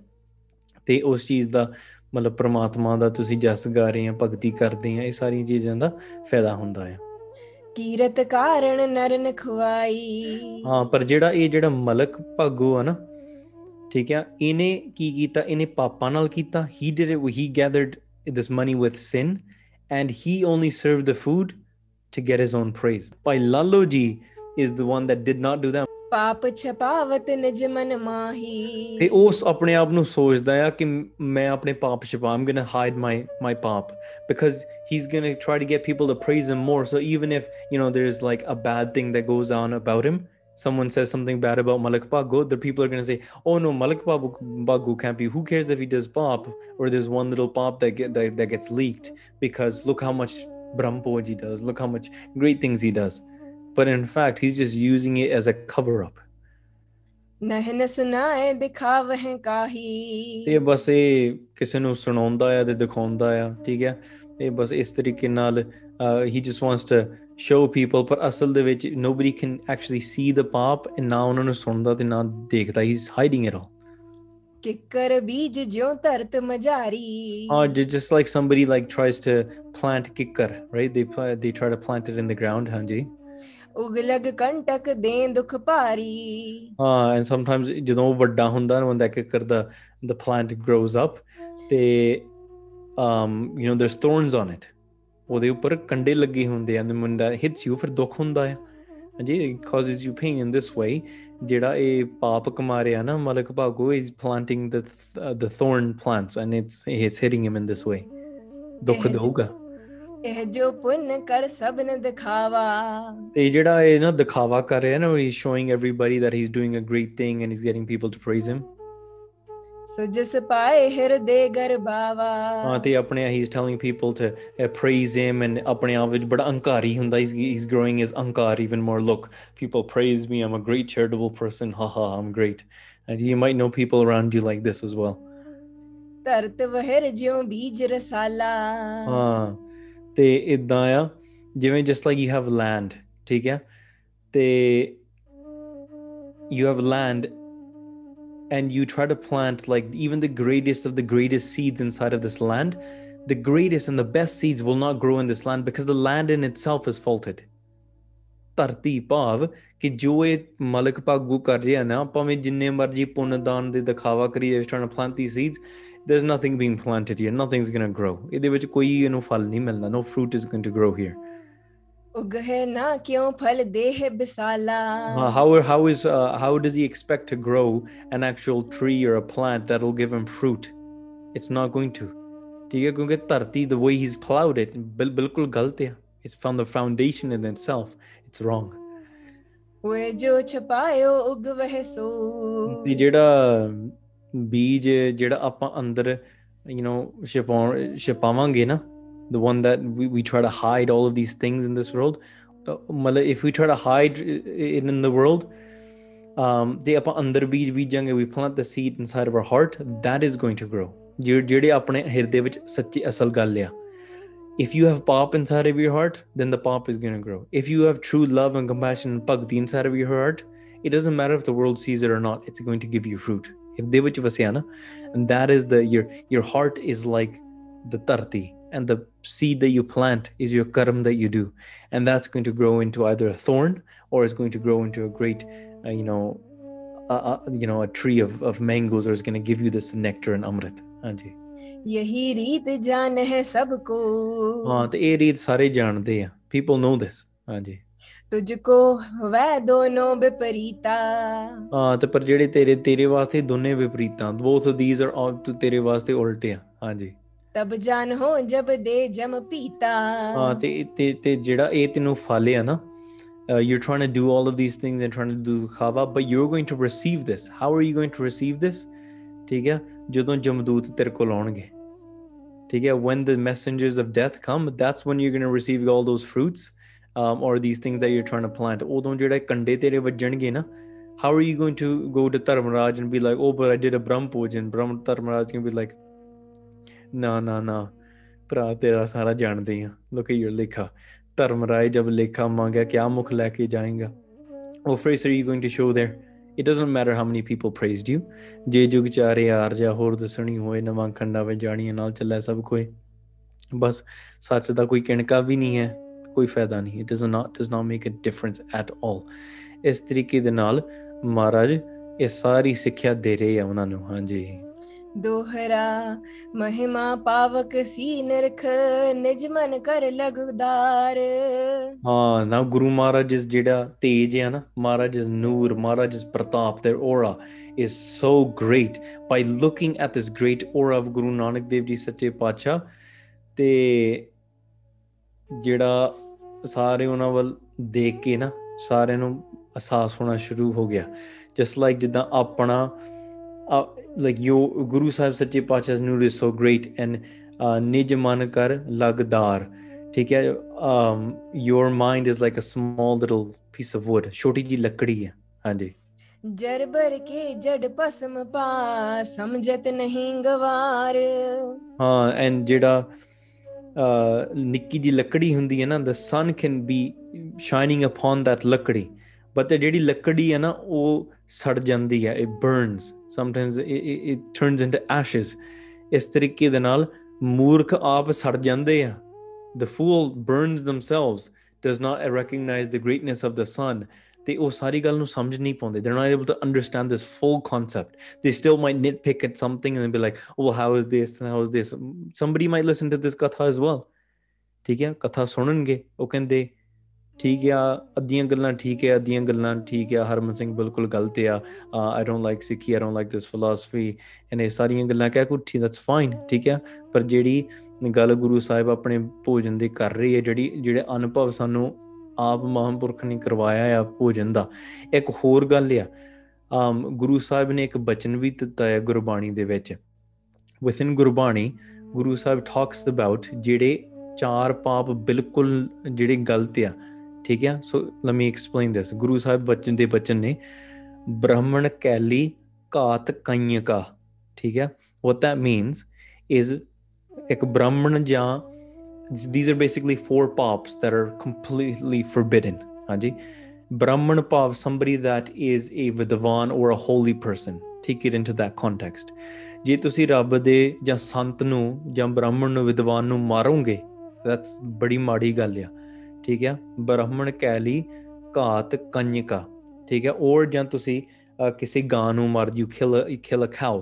ਤੇ ਉਸ ਚੀਜ਼ ਦਾ ਮਤਲਬ ਪ੍ਰਮਾਤਮਾ ਦਾ ਤੁਸੀਂ ਜਸ ਗਾ ਰਹੇ ਆ ਭਗਤੀ ਕਰਦੇ ਆ ਇਹ ਸਾਰੀਆਂ ਚੀਜ਼ਾਂ ਦਾ ਫਾਇਦਾ ਹੁੰਦਾ ਆ ਕੀਰਤ ਕਾਰਣ ਨਰਨ ਖਵਾਈ ਹਾਂ ਪਰ ਜਿਹੜਾ ਇਹ ਜਿਹੜਾ ਮਲਕ ਭਾਗੋ ਆ ਨਾ ਠੀਕ ਆ ਇਹਨੇ ਕੀ ਕੀਤਾ ਇਹਨੇ ਪਾਪਾਂ ਨਾਲ ਕੀਤਾ he did it he gathered this money with sin and he only served the food to get his own praise by lalo ji is the one that did not do that ਪਾਪ ਛਪਾਵਤ ਨਿਜ ਮਨ ਮਾਹੀ ਤੇ ਉਸ ਆਪਣੇ ਆਪ ਨੂੰ ਸੋਚਦਾ ਆ ਕਿ ਮੈਂ ਆਪਣੇ ਪਾਪ ਛਪਾ I'm going to hide my my paap because he is going to try to get people to praise him more so even if you know there is like a bad thing that goes on about him someone says something bad about Malik Bhago, the people are going to say, oh no, Malik Bhago can't be. Who cares if he does pop or there's one little pop that, get, that, that gets leaked because look how much Brampoji does. Look how much great things he does But in fact, he's just using it as a cover up. ਨਹਿਨ ਸੁਨਾਏ ਦਿਖਾਵਹਿ ਕਾਹੀ ਇਹ ਬਸ ਇਹ ਕਿਸੇ ਨੂੰ ਸੁਣਾਉਂਦਾ ਆ ਤੇ ਦਿਖਾਉਂਦਾ ਆ ਠੀਕ ਹੈ ਇਹ ਬਸ ਇਸ ਤਰੀਕੇ ਨਾਲ ਹੀ just wants to show people ਪਰ ਅਸਲ ਦੇ ਵਿੱਚ ਨੋਬਡੀ ਕੈਨ ਐਕਚੁਅਲੀ ਸੀ ਦ ਪਾਪ ਐਂਡ ਨਾ ਉਹਨਾਂ ਨੂੰ ਸੁਣਦਾ ਤੇ ਨਾ ਦੇਖਦਾ ਹੀ ਇਜ਼ ਹਾਈਡਿੰਗ ਇਟ ਆਲ ਕਿੱਕਰ ਬੀਜ ਜਿਉ ਧਰਤ ਮਝਾਰੀ Uh, ju- just like somebody like tries to plant kikkar, right? They pla- they try to plant it in the ground, hanji. ਉਗਲਗ ਕੰਟਕ ਦੇ ਦੁਖ ਭਾਰੀ। ਹਾਂ ਐਂਡ ਸਮਟਾਈਮਸ ਜਦੋਂ ਉਹ ਵੱਡਾ ਹੁੰਦਾ ਨਾ ਬੰਦਾ ਇੱਕ ਇੱਕ ਕਰਦਾ ਦ ਪਲਾਂਟ ਗਰੋਜ਼ ਅਪ ਤੇ um you know there's thorns on it ਉਹਦੇ ਉੱਪਰ ਕੰਡੇ ਲੱਗੇ ਹੁੰਦੇ ਆ ਤੇ ਮੁੰਡਾ ਹਿਟਸ ਯੂ ਫਿਰ ਦੁੱਖ ਹੁੰਦਾ ਆ। ਜੀ causes you pain in this way ਜਿਹੜਾ ਇਹ ਪਾਪ ਕਮਾ ਰਿਹਾ ਨਾ Malak Bhago is planting the the thorn plants and it's it's hitting him in this way ਦੁੱਖ ਦਊਗਾ। ਇਹ ਜੋ ਪੁੰਨ ਕਰ ਸਭਨ ਦਿਖਾਵਾ ਤੇ ਜਿਹੜਾ ਇਹ ਨਾ ਦਿਖਾਵਾ ਕਰ ਰਿਹਾ ਨਾ he's showing everybody that he's doing a great thing and he's getting people to praise him ਸੋ ਜਿਸ ਪਾਏ ਹਿਰਦੇ ਗਰਬਾਵਾ ਹਾਂ ਤੇ ਆਪਣੇ he's telling people to uh, praise him and ਆਪਣੇ ਆਪ ਵਿੱਚ ਬੜਾ ਅਹੰਕਾਰੀ ਹੁੰਦਾ he's, he's growing his ਅਹੰਕਾਰ even more look people praise me I'm a great charitable person haha I'm great and you might know people around you like this as well ਧਰਤ ਵਹਿਰ ਜਿਉ ਬੀਜ ਰਸਾਲਾ ਹਾਂ ਤੇ ਇਦਾਂ ਆ ਜਿਵੇਂ just like you have land ਠੀਕ ਹੈ ਤੇ you have land and you try to plant like even the greatest of the greatest seeds inside of this land the greatest and the best seeds will not grow in this land because the land in itself is faulted ਧਰਤੀ ਭਾਵ ਕਿ ਜੋ ਇਹ ਮਲਕ ਭਾਗੂ ਕਰ ਰਿਹਾ ਨਾ ਭਾਵੇਂ ਜਿੰਨੇ ਮਰਜੀ ਪੁੰਨ ਦਾਨ ਦੇ ਦਿਖਾਵਾ ਕਰੀਏ trying to plant these seeds there's nothing being planted here nothing's going to grow ਇਹਦੇ ਵਿੱਚ ਕੋਈ ਇਹਨੂੰ ਫਲ ਨਹੀਂ ਮਿਲਣਾ no fruit is going to grow here ਉਗਹਿ ਨਾ ਕਿਉ ਫਲ ਦੇਹ ਬਿਸਾਲਾ Uh, how how is uh, how does he expect to grow an actual tree or a plant that will give him fruit? It's not going to. ਠੀਕ ਹੈ ਕਿਉਂਕਿ ਧਰਤੀ the way he's plowed it bill- ਬਿਲਕੁਲ ਗਲਤ ਹੈ it's from the foundation in itself it's wrong ਹੋਏ ਜੋ ਛਪਾਇਓ ਉਗਵਹਿ ਸੋ ਤੇ ਜਿਹੜਾ ਬੀਜ ਜਿਹੜਾ ਆਪਾਂ ਅੰਦਰ you know ਛਪਾਉਣ ਛਪਾਵਾਂਗੇ ਨਾ the one that we, we try to hide all of these things in this world uh, ਮਤਲਬ if we try to hide it in the world um ਤੇ ਆਪਾਂ ਅੰਦਰ ਬੀਜ ਬੀਜਾਂਗੇ we plant the seed inside of our heart that is going to grow ਜਿਹ- ਜਿਹੜੇ ਆਪਣੇ ਹਿਰਦੇ ਵਿੱਚ ਸੱਚੀ ਅਸਲ ਗੱਲ ਆ if you have pop inside of your heart then the pop is going to grow if you have true love and compassion and bhakti inside of your heart it doesn't matter if the world sees it or not it's going to give you fruit ਹਿਰਦੇ ਵਿੱਚ ਵਸਿਆ ਨਾ and that is the your your heart is like the tarti and the seed that you plant is your karm that you do and that's going to grow into either a thorn or it's going to grow into a great uh, you know a, a, you know a tree of, of mangoes or it's going to give you this nectar and amrit ਹਾਂਜੀ ਯਹੀ ਰੀਤ ਜਾਣ ਹੈ ਸਭ ਕੋ ਹਾਂ ਤੇ ਇਹ ਰੀਤ ਸਾਰੇ ਜਾਣਦੇ ਆ people know this ਹਾਂਜੀ ਤੁਝ ਕੋ ਵੈ ਦੋਨੋਂ ਵਿਪਰੀਤਾ ਹਾਂ ਤੇ ਪਰ ਜਿਹੜੇ ਤੇਰੇ ਤੇਰੇ ਵਾਸਤੇ ਦੋਨੇ ਵਿਪਰੀਤਾਂ these are all ਤੇਰੇ ਵਾਸਤੇ ਉਲਟੇ ਆ ਹਾਂਜੀ ਤਬ ਜਾਨ ਹੋ ਜਬ ਦੇ ਜਮ ਪੀਤਾ ਹਾਂ ਤੇ ਤੇ ਤੇ ਜਿਹੜਾ ਇਹ ਤੈਨੂੰ ਫਲ ਆ ਨਾ uh, you're trying to do all of these things and trying to do khava but you're going to receive this how are you going to receive this ਠੀਕ ਹੈ ਜਦੋਂ ਜਮਦੂਤ ਤੇਰੇ ਕੋਲ ਆਉਣਗੇ ਠੀਕ ਹੈ when the messengers of death come that's when you're going to receive all those fruits um, or these things that you're trying to plant ਉਦੋਂ ਜਿਹੜੇ ਕੰਡੇ ਤੇਰੇ ਵੱਜਣਗੇ ਨਾ how are you going to go to Dharmaraj and be like oh but I did a Brahm pujan Brahm Dharmaraj can be like ਨਾ ਨਾ ਨਾ ਭਰਾ ਤੇਰਾ ਸਾਰਾ ਜਾਣਦੇ ਆ look at your ਲੇਖਾ ਧਰਮਰਾਏ ਜਬ ਲੇਖਾ ਮੰਗਿਆ ਕਿਆ ਮੁਖ ਲੈ ਕੇ ਜਾਏਗਾ ਉਹ phrase are you going to show there it doesn't matter how many people praised you ਜੇ ਜੁਗ ਚਾਰੇ ਆਰ ਜਾ ਹੋਰ ਦਸਣੀ ਹੋਏ ਨਵਾਂ ਖੰਡਾ ਵਿੱਚ ਜਾਣੀਆਂ ਨਾਲ ਚੱਲੇ ਸਭ ਕੋਏ ਬਸ ਸੱਚ ਦਾ ਕੋਈ ਕਿਣਕਾ ਵੀ ਨਹੀਂ ਹੈ ਕੋਈ ਫਾਇਦਾ ਨਹੀਂ it does not does not make a difference at all. ਇਸ ਤਰੀਕੇ ਦੇ ਨਾਲ ਮਹਾਰਾਜ ਇਹ ਸਾਰੀ ਸਿੱਖਿਆ ਦੇ ਰਹੇ ਆ ਉਹਨਾਂ ਨੂੰ ਹਾਂਜੀ। ਦੋਹਰਾ ਮਹਿਮਾ ਪਾਵਕ ਸੀ ਨਿਰਖ ਨਿਜ ਮਨ ਕਰ ਲਗਦਾਰ। ਹਾਂ ਨਾ ਗੁਰੂ ਮਹਾਰਾਜ ਇਸ ਜਿਹੜਾ ਤੇਜ ਹੈ ਨਾ ਮਹਾਰਾਜ ਇਸ ਨੂਰ ਮਹਾਰਾਜ ਇਸ ਪ੍ਰਤਾਪ their aura is so great by looking at this great aura of ਗੁਰੂ ਨਾਨਕ ਦੇਵ ਜੀ ਸੱਚੇ ਪਾਤਸ਼ਾਹ ਤੇ ਜਿਹੜਾ ਸਾਰੇ ਉਹਨਾਂ ਵੱਲ ਦੇਖ ਕੇ ਨਾ ਸਾਰਿਆਂ ਨੂੰ ਅਹਿਸਾਸ ਹੋਣਾ ਸ਼ੁਰੂ ਹੋ ਗਿਆ। ਜਸਟ ਲਾਈਕ ਜਿੱਦਾਂ ਆਪਣਾ ਲਾਈਕ ਯੋ ਗੁਰੂ ਸਾਹਿਬ ਸੱਚੇ ਪਾਤਸ਼ਾਹ ਨੂਰ so great and uh, ਨਿਜ ਮਨ ਕਰ ਲਗਦਾਰ। ਠੀਕ ਹੈ um your mind is like a small little piece of wood ਛੋਟੀ ਜੀ ਲੱਕੜੀ ਹੈ। ਹਾਂਜੀ। ਜਰਬਰ ਕੇ ਜੜ ਪਸਮ ਪਾ ਸਮਝਤ ਨਹੀਂ ਗਵਾਰ। ਹਾਂ ਐਂਡ ਜਿਹੜਾ ਨਿੱਕੀ ਜੀ ਲੱਕੜੀ ਹੁੰਦੀ ਹੈ ਨਾ the sun can be shining upon that lakri but ਜਿਹੜੀ ਲੱਕੜੀ ਹੈ ਨਾ ਉਹ ਸੜ ਜਾਂਦੀ ਹੈ it burns sometimes it turns into ashes ਇਸ ਤਰੀਕੇ ਦੇ ਨਾਲ ਮੂਰਖ ਆਪ ਸੜ ਜਾਂਦੇ ਆ the fool burns themselves does not recognize the greatness of the sun ਤੇ ਉਹ ਸਾਰੀ ਗੱਲ ਨੂੰ ਸਮਝ ਨਹੀਂ ਪਾਉਂਦੇ। They're not able to understand this full concept. They still might nitpick at something and be like oh well how is this and how is this? Somebody might listen to this katha as well. ਠੀਕ ਹੈ ਕਥਾ ਸੁਣਨਗੇ ਉਹ ਕਹਿੰਦੇ ਠੀਕ ਆ ਅੱਧੀਆਂ ਗੱਲਾਂ ਠੀਕ ਹੈ ਅੱਧੀਆਂ ਗੱਲਾਂ ਠੀਕ ਆ ਹਰਮਨ ਸਿੰਘ ਬਿਲਕੁਲ ਗਲਤ ਆ I don't like Sikhi I don't like this philosophy and ਇਹ ਸਾਰੀਆਂ ਗੱਲਾਂ ਕਹਿ ਕੋ ਠੀਕ ਦੈਟਸ ਫਾਈਨ ਠੀਕ ਆ ਪਰ ਜਿਹੜੀ ਗੱਲ ਗੁਰੂ ਸਾਹਿਬ ਆਪਣੇ ਭੋਜਨ ਦੀ ਕਰ ਰਹੀ ਹੈ ਜਿਹੜੀ ਜਿਹੜੇ ਅਨੁਭਵ ਸਾਨੂੰ ਆਪ ਮਹਾਂਪੁਰਖ ਨੇ ਕਰਵਾਇਆ ਆ ਭੋਜਨ ਦਾ। ਇੱਕ ਹੋਰ ਗੱਲ ਆ um ਗੁਰੂ ਸਾਹਿਬ ਨੇ ਇੱਕ ਬਚਨ ਵੀ ਦਿੱਤਾ ਹੈ ਗੁਰਬਾਣੀ ਦੇ ਵਿੱਚ। Within Gurbani, Guru Sahib talks about ਜਿਹੜੇ ਚਾਰ ਪਾਪ ਬਿਲਕੁਲ ਜਿਹੜੇ ਗਲਤ ਆ, ਠੀਕ ਹੈ ਸੋ ਲੈਟ ਮੀ ਐਕਸਪਲੇਨ ਦਿਸ ਗੁਰੂ ਸਾਹਿਬ ਬਚਨ ਦੇ ਬਚਨ ਨੇ, ਬ੍ਰਾਹਮਣ ਕੈਲੀ ਘਾਤ ਕੰਯਕਾ ਠੀਕ ਹੈ what that means is ਇੱਕ ਬ੍ਰਾਹਮਣ ਜਾਂ these are basically four paps that are completely forbidden ਹਾਂਜੀ Brahman pav somebody that is a Vidavan or a holy person take it into that context ਜੇ ਤੁਸੀਂ ਰੱਬ ਦੇ ਜਾਂ ਸੰਤ ਨੂੰ ਜਾਂ ਬ੍ਰਾਹਮਣ ਨੂੰ ਵਿਦਵਾਨ ਨੂੰ ਮਾਰੋਗੇ that's ਬੜੀ ਮਾੜੀ ਗੱਲ ਆ ਠੀਕ ਆ ਬ੍ਰਾਹਮਣ ਕੈਲੀ ਘਾਤ ਕੰਯਕਾ ਠੀਕ ਹੈ ਔਰ ਜਾਂ ਤੁਸੀਂ ਅਹ, ਕਿਸੇ ਗਾਂ ਨੂੰ ਮਾਰ you kill a, you kill a cow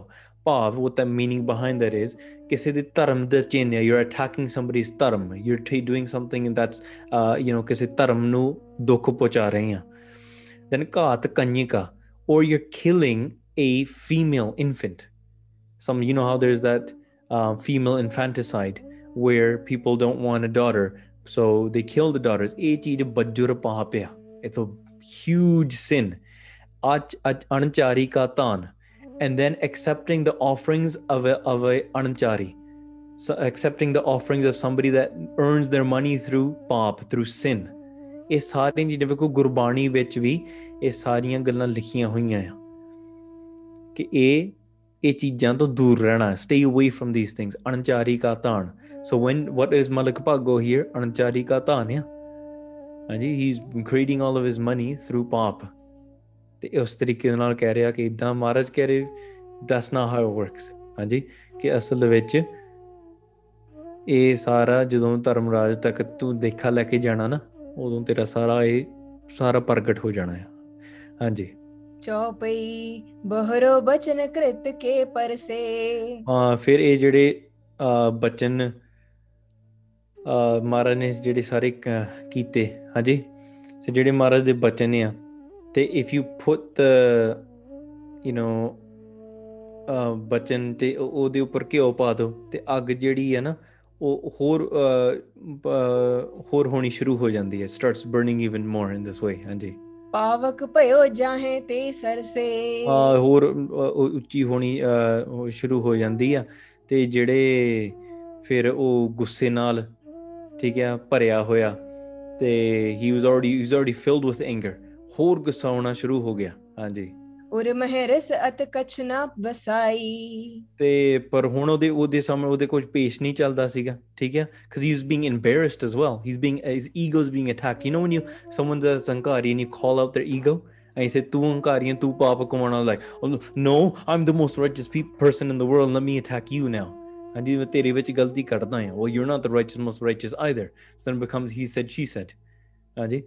ਭਾਵ what the meaning behind that is ਕਿਸੇ ਦੇ ਧਰਮ ਦੇ ਚਿੰਨ੍ਹ you're attacking somebody's ਧਰਮ you're t- doing something that's uh, you know ਕਿਸੇ ਧਰਮ ਨੂੰ ਦੁੱਖ ਪਹੁੰਚਾ ਰਹੇ ਆ then ਘਾਤ ਕੰਯਕਾ or you're killing a female infant some you know how there's that uh, female infanticide where people don't want a daughter so they kill the daughters ਇਹ ਚੀਜ਼ ਬੱਜੁਰ ਪਾਪ ਆ it's a huge sin ਅਚ ਅਚ- ਅਣਚਾਰੀ ਕਾ ਤਾਨ and then accepting the offerings of a, of a anchari so accepting the offerings of somebody that earns their money through pap through sin ਇਹ ਸਾਰੀਆਂ ਚੀਜ਼ਾਂ ਵੇਖੋ ਗੁਰਬਾਣੀ ਵਿੱਚ ਵੀ ਇਹ ਸਾਰੀਆਂ ਗੱਲਾਂ ਲਿਖੀਆਂ ਹੋਈਆਂ ਆ ਕਿ ਇਹ ਇਹ ਚੀਜ਼ਾਂ ਤੋਂ ਦੂਰ ਰਹਿਣਾ stay away from these things ਅਣਚਾਰੀ ਕਾ ਤਾਣ so when what is Malik Bhago here ਅਣਚਾਰੀ ਕਾ ਤਾਣ ਆ ਹਾਂਜੀ he is creating all of his money through pap ਤੇ ਉਸ ਤਰੀਕੇ ਦੇ ਨਾਲ ਕਹਿ ਰਿਹਾ ਕਿ ਇਦਾਂ ਮਹਾਰਾਜ ਕਹਿ ਰਹੇ not how it works. ਹਾਂਜੀ ਕਿ ਅਸਲ ਵਿੱਚ ਇਹ ਸਾਰਾ ਜਦੋਂ ਧਰਮਰਾਜ ਤੱਕ ਤੂੰ ਦੇਖਾ ਲੈ ਕੇ ਜਾਣਾ ਨਾ ਉਦੋਂ ਤੇਰਾ ਸਾਰਾ ਇਹ ਸਾਰਾ ਪ੍ਰਗਟ ਹੋ ਜਾਣਾ ਹੈ ਹਾਂਜੀ। ਚੌਪਈ ਬਹਰੋ ਬਚਨ ਕ੍ਰਿਤ ਕੇ ਪਰਸੇ। ਹਾਂ ਫਿਰ ਇਹ ਜਿਹੜੇ ਬਚਨ ਮਹਾਰਾਜ ਨੇ ਜਿਹੜੇ ਸਾਰੇ ਕੀਤੇ ਹਾਂਜੀ? ਤੇ ਜਿਹੜੇ ਮਹਾਰਾਜ ਦੇ ਬਚਨ ਆ ਤੇ ਇਫ ਯੂ ਪੁੱਟ ਯੂ نو ਬਚਨ ਤੇ ਉਹ- ਉਹਦੇ ਉੱਪਰ ਘਿਓ ਪਾ ਦੋ ਤੇ ਅੱਗ ਜਿਹੜੀ ਹੈ ਨਾ ਉਹ ਹੋਰ ਹੋਰ ਹੋਣੀ ਸ਼ੁਰੂ ਹੋ ਜਾਂਦੀ ਹੈ starts burning even more in this way ਹਾਂਜੀ। ਪਾਵਕ ਭਇਓ ਜਾਹੇ ਤੇ ਸਰਸੇ। ਆ ਹੋਰ ਉੱਚੀ ਹੋਣੀ ਸ਼ੁਰੂ ਹੋ ਜਾਂਦੀ ਆ ਤੇ ਜਿਹੜੇ ਫਿਰ ਉਹ ਗੁੱਸੇ ਨਾਲ ਠੀਕ ਹੈ ਭਰਿਆ ਹੋਇਆ ਤੇ he was already he was already filled with anger ਹੋਰ ਗੁੱਸਾ ਆਉਣਾ ਸ਼ੁਰੂ ਹੋ ਗਿਆ ਹਾਂਜੀ ਉਰ ਮਹਿਰਸ ਅਤ ਕਛ ਨਾ ਬਸਾਈ ਤੇ ਪਰ ਹੁਣ ਉਹਦੇ ਉਹਦੇ ਸਾਹਮਣੇ ਉਹਦੇ ਕੁਝ ਪੇਸ਼ ਨਹੀਂ ਚੱਲਦਾ ਸੀਗਾ ਠੀਕ ਹੈ because he was being embarrassed as well he's being his ego is being attacked you know when you someone's a sankari and you call out their ego and you say ਤੂੰ ਹੰਕਾਰੀ ਹੈ ਤੂੰ ਪਾਪ ਕਮਾਉਣਾ like oh, no I'm the most righteous pe- person in the world let me attack you now ਹਾਂਜੀ ਮੈਂ ਤੇਰੇ ਵਿੱਚ ਗਲਤੀ ਕੱਢਦਾ ਹਾਂ well you're not the righteous most righteous either so then it becomes he said she said ਹਾਂਜੀ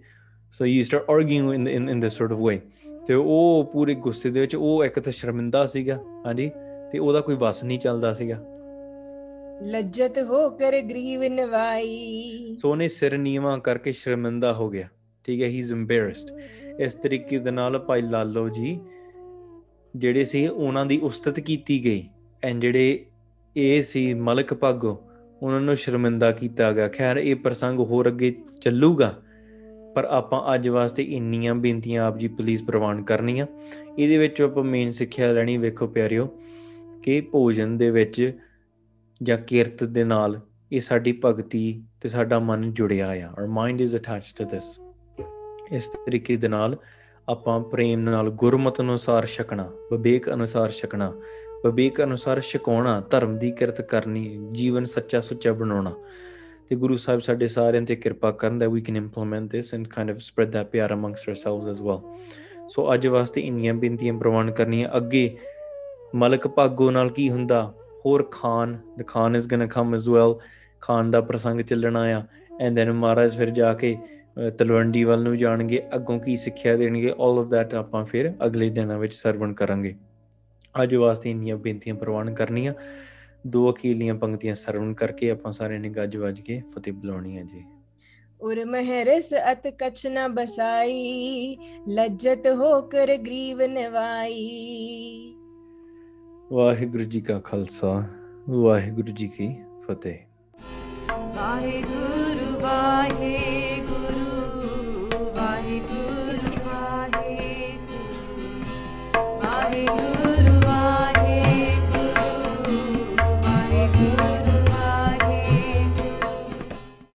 so you start arguing in, in, in this sort of way. ਤੇ ਉਹ ਪੂਰੇ ਗੁੱਸੇ ਦੇ ਵਿੱਚ ਉਹ ਇੱਕ ਤਾਂ ਸ਼ਰਮਿੰਦਾ ਸੀਗਾ ਹਾਂਜੀ ਤੇ ਉਹਦਾ ਕੋਈ ਵਸ ਨਹੀਂ ਚੱਲਦਾ ਸੀਗਾ ਲੱਜਤ ਹੋ ਕਰ ਗਰੀਵ ਨਵਾਈ ਸੋ ਉਹਨੇ ਸਿਰ ਨੀਵਾਂ ਕਰਕੇ ਸ਼ਰਮਿੰਦਾ ਹੋ ਗਿਆ ਠੀਕ ਹੈ ਹੀ ਇਜ਼ embarrassed. ਇਸ ਤਰੀਕੇ ਦੇ ਨਾਲ ਭਾਈ ਲਾਲੋ ਜੀ ਜਿਹੜੇ ਸੀ ਉਹਨਾਂ ਦੀ ਉਸਤਤ ਕੀਤੀ ਗਈ ਐਂਡ ਜਿਹੜੇ ਇਹ ਸੀ ਮਲਕ ਭਾਗੋ ਉਹਨਾਂ ਨੂੰ ਸ਼ਰਮਿੰਦਾ ਕੀਤਾ ਗਿਆ ਖੈਰ ਇਹ ਪ੍ਰਸੰਗ ਹੋਰ ਅੱਗੇ ਚੱਲੂਗਾ ਪਰ ਆਪਾਂ ਅੱਜ ਵਾਸਤੇ ਇੰਨੀਆਂ ਬੇਨਤੀਆਂ ਆਪ ਜੀ ਪਲੀਜ਼ ਪ੍ਰਵਾਨ ਕਰਨੀਆਂ। ਇਹਦੇ ਵਿੱਚ ਆਪਾਂ ਮੇਨ ਸਿੱਖਿਆ ਲੈਣੀ ਵੇਖੋ ਪਿਆਰਿਓ ਕਿ ਭੋਜਨ ਦੇ ਵਿੱਚ ਜਾਂ ਕਿਰਤ ਦੇ ਨਾਲ ਇਹ ਸਾਡੀ ਭਗਤੀ ਤੇ ਸਾਡਾ ਮਨ ਜੁੜਿਆ ਆ our mind is attached to this ਇਸ ਤਰੀਕੇ ਦੇ ਨਾਲ ਆਪਾਂ ਪ੍ਰੇਮ ਨਾਲ ਗੁਰਮਤ ਅਨੁਸਾਰ ਛਕਣਾ, ਵਿਵੇਕ ਅਨੁਸਾਰ ਛਕਣਾ, ਵਿਵੇਕ ਅਨੁਸਾਰ ਛਕਾਉਣਾ, ਧਰਮ ਦੀ ਕਿਰਤ ਕਰਨੀ, ਜੀਵਨ ਸੱਚਾ ਸੁੱਚਾ ਬਣਾਉਣਾ। ਤੇ ਗੁਰੂ ਸਾਹਿਬ ਸਾਡੇ ਸਾਰਿਆਂ ਤੇ ਕਿਰਪਾ ਕਰਨ that we can implement this and kind of spread that ਪਿਆਰ amongst ourselves as well. ਸੋ ਅੱਜ ਵਾਸਤੇ ਇੰਨੀਆਂ ਬੇਨਤੀਆਂ ਪ੍ਰਵਾਨ ਕਰਨੀਆਂ। ਅੱਗੇ ਮਲਕ ਭਾਗੋ ਨਾਲ ਕੀ ਹੁੰਦਾ? ਹੋਰ Khan the Khan is gonna come as well Khan ਦਾ ਪ੍ਰਸੰਗ ਚੱਲਣਾ ਆ ਐਂਡ ਦੈਨ ਮਹਾਰਾਜ ਫਿਰ ਜਾ ਕੇ ਅਹ, ਤਲਵੰਡੀ ਵੱਲ ਨੂੰ ਜਾਣਗੇ ਅੱਗੋਂ ਕੀ ਸਿੱਖਿਆ ਦੇਣਗੇ all of that ਆਪਾਂ ਫਿਰ ਅਗਲੇ ਦਿਨਾਂ ਵਿੱਚ ਸਰਵਣ ਕਰਾਂਗੇ। ਅੱਜ ਵਾਸਤੇ ਇੰਨੀਆਂ ਬੇਨਤੀਆਂ ਪ੍ਰਵਾਨ ਕਰਨੀਆਂ। ਦੋ ਅਕੀਲੀਆਂ ਪੰਕਤੀਆਂ ਸਰਵਣ ਕਰਕੇ ਆਪਾਂ ਸਾਰਿਆਂ ਨੇ ਗੱਜ ਵੱਜ ਕੇ ਫਤਿਹ ਬੁਲਾਉਣੀ ਹੈ ਜੀ। ਉਰ ਮਹਿਰਸ ਅਤ ਕਛ ਨ ਬਸਾਈ ਲੱਜਤ ਹੋ ਕਰ ਗਰੀਵ ਨਿਵਾਈ। ਵਾਹਿਗੁਰੂ ਜੀ ਕਾ ਖਾਲਸਾ ਵਾਹਿਗੁਰੂ ਜੀ ਕੀ ਫਤਿਹ। ਵਾਹਿਗੁਰੂ ਵਾਹਿਗੁਰੂ ਵਾਹਿਗੁਰੂ ਵਾਹਿਗੁਰੂ। ਵਾਹਿਗੁਰੂ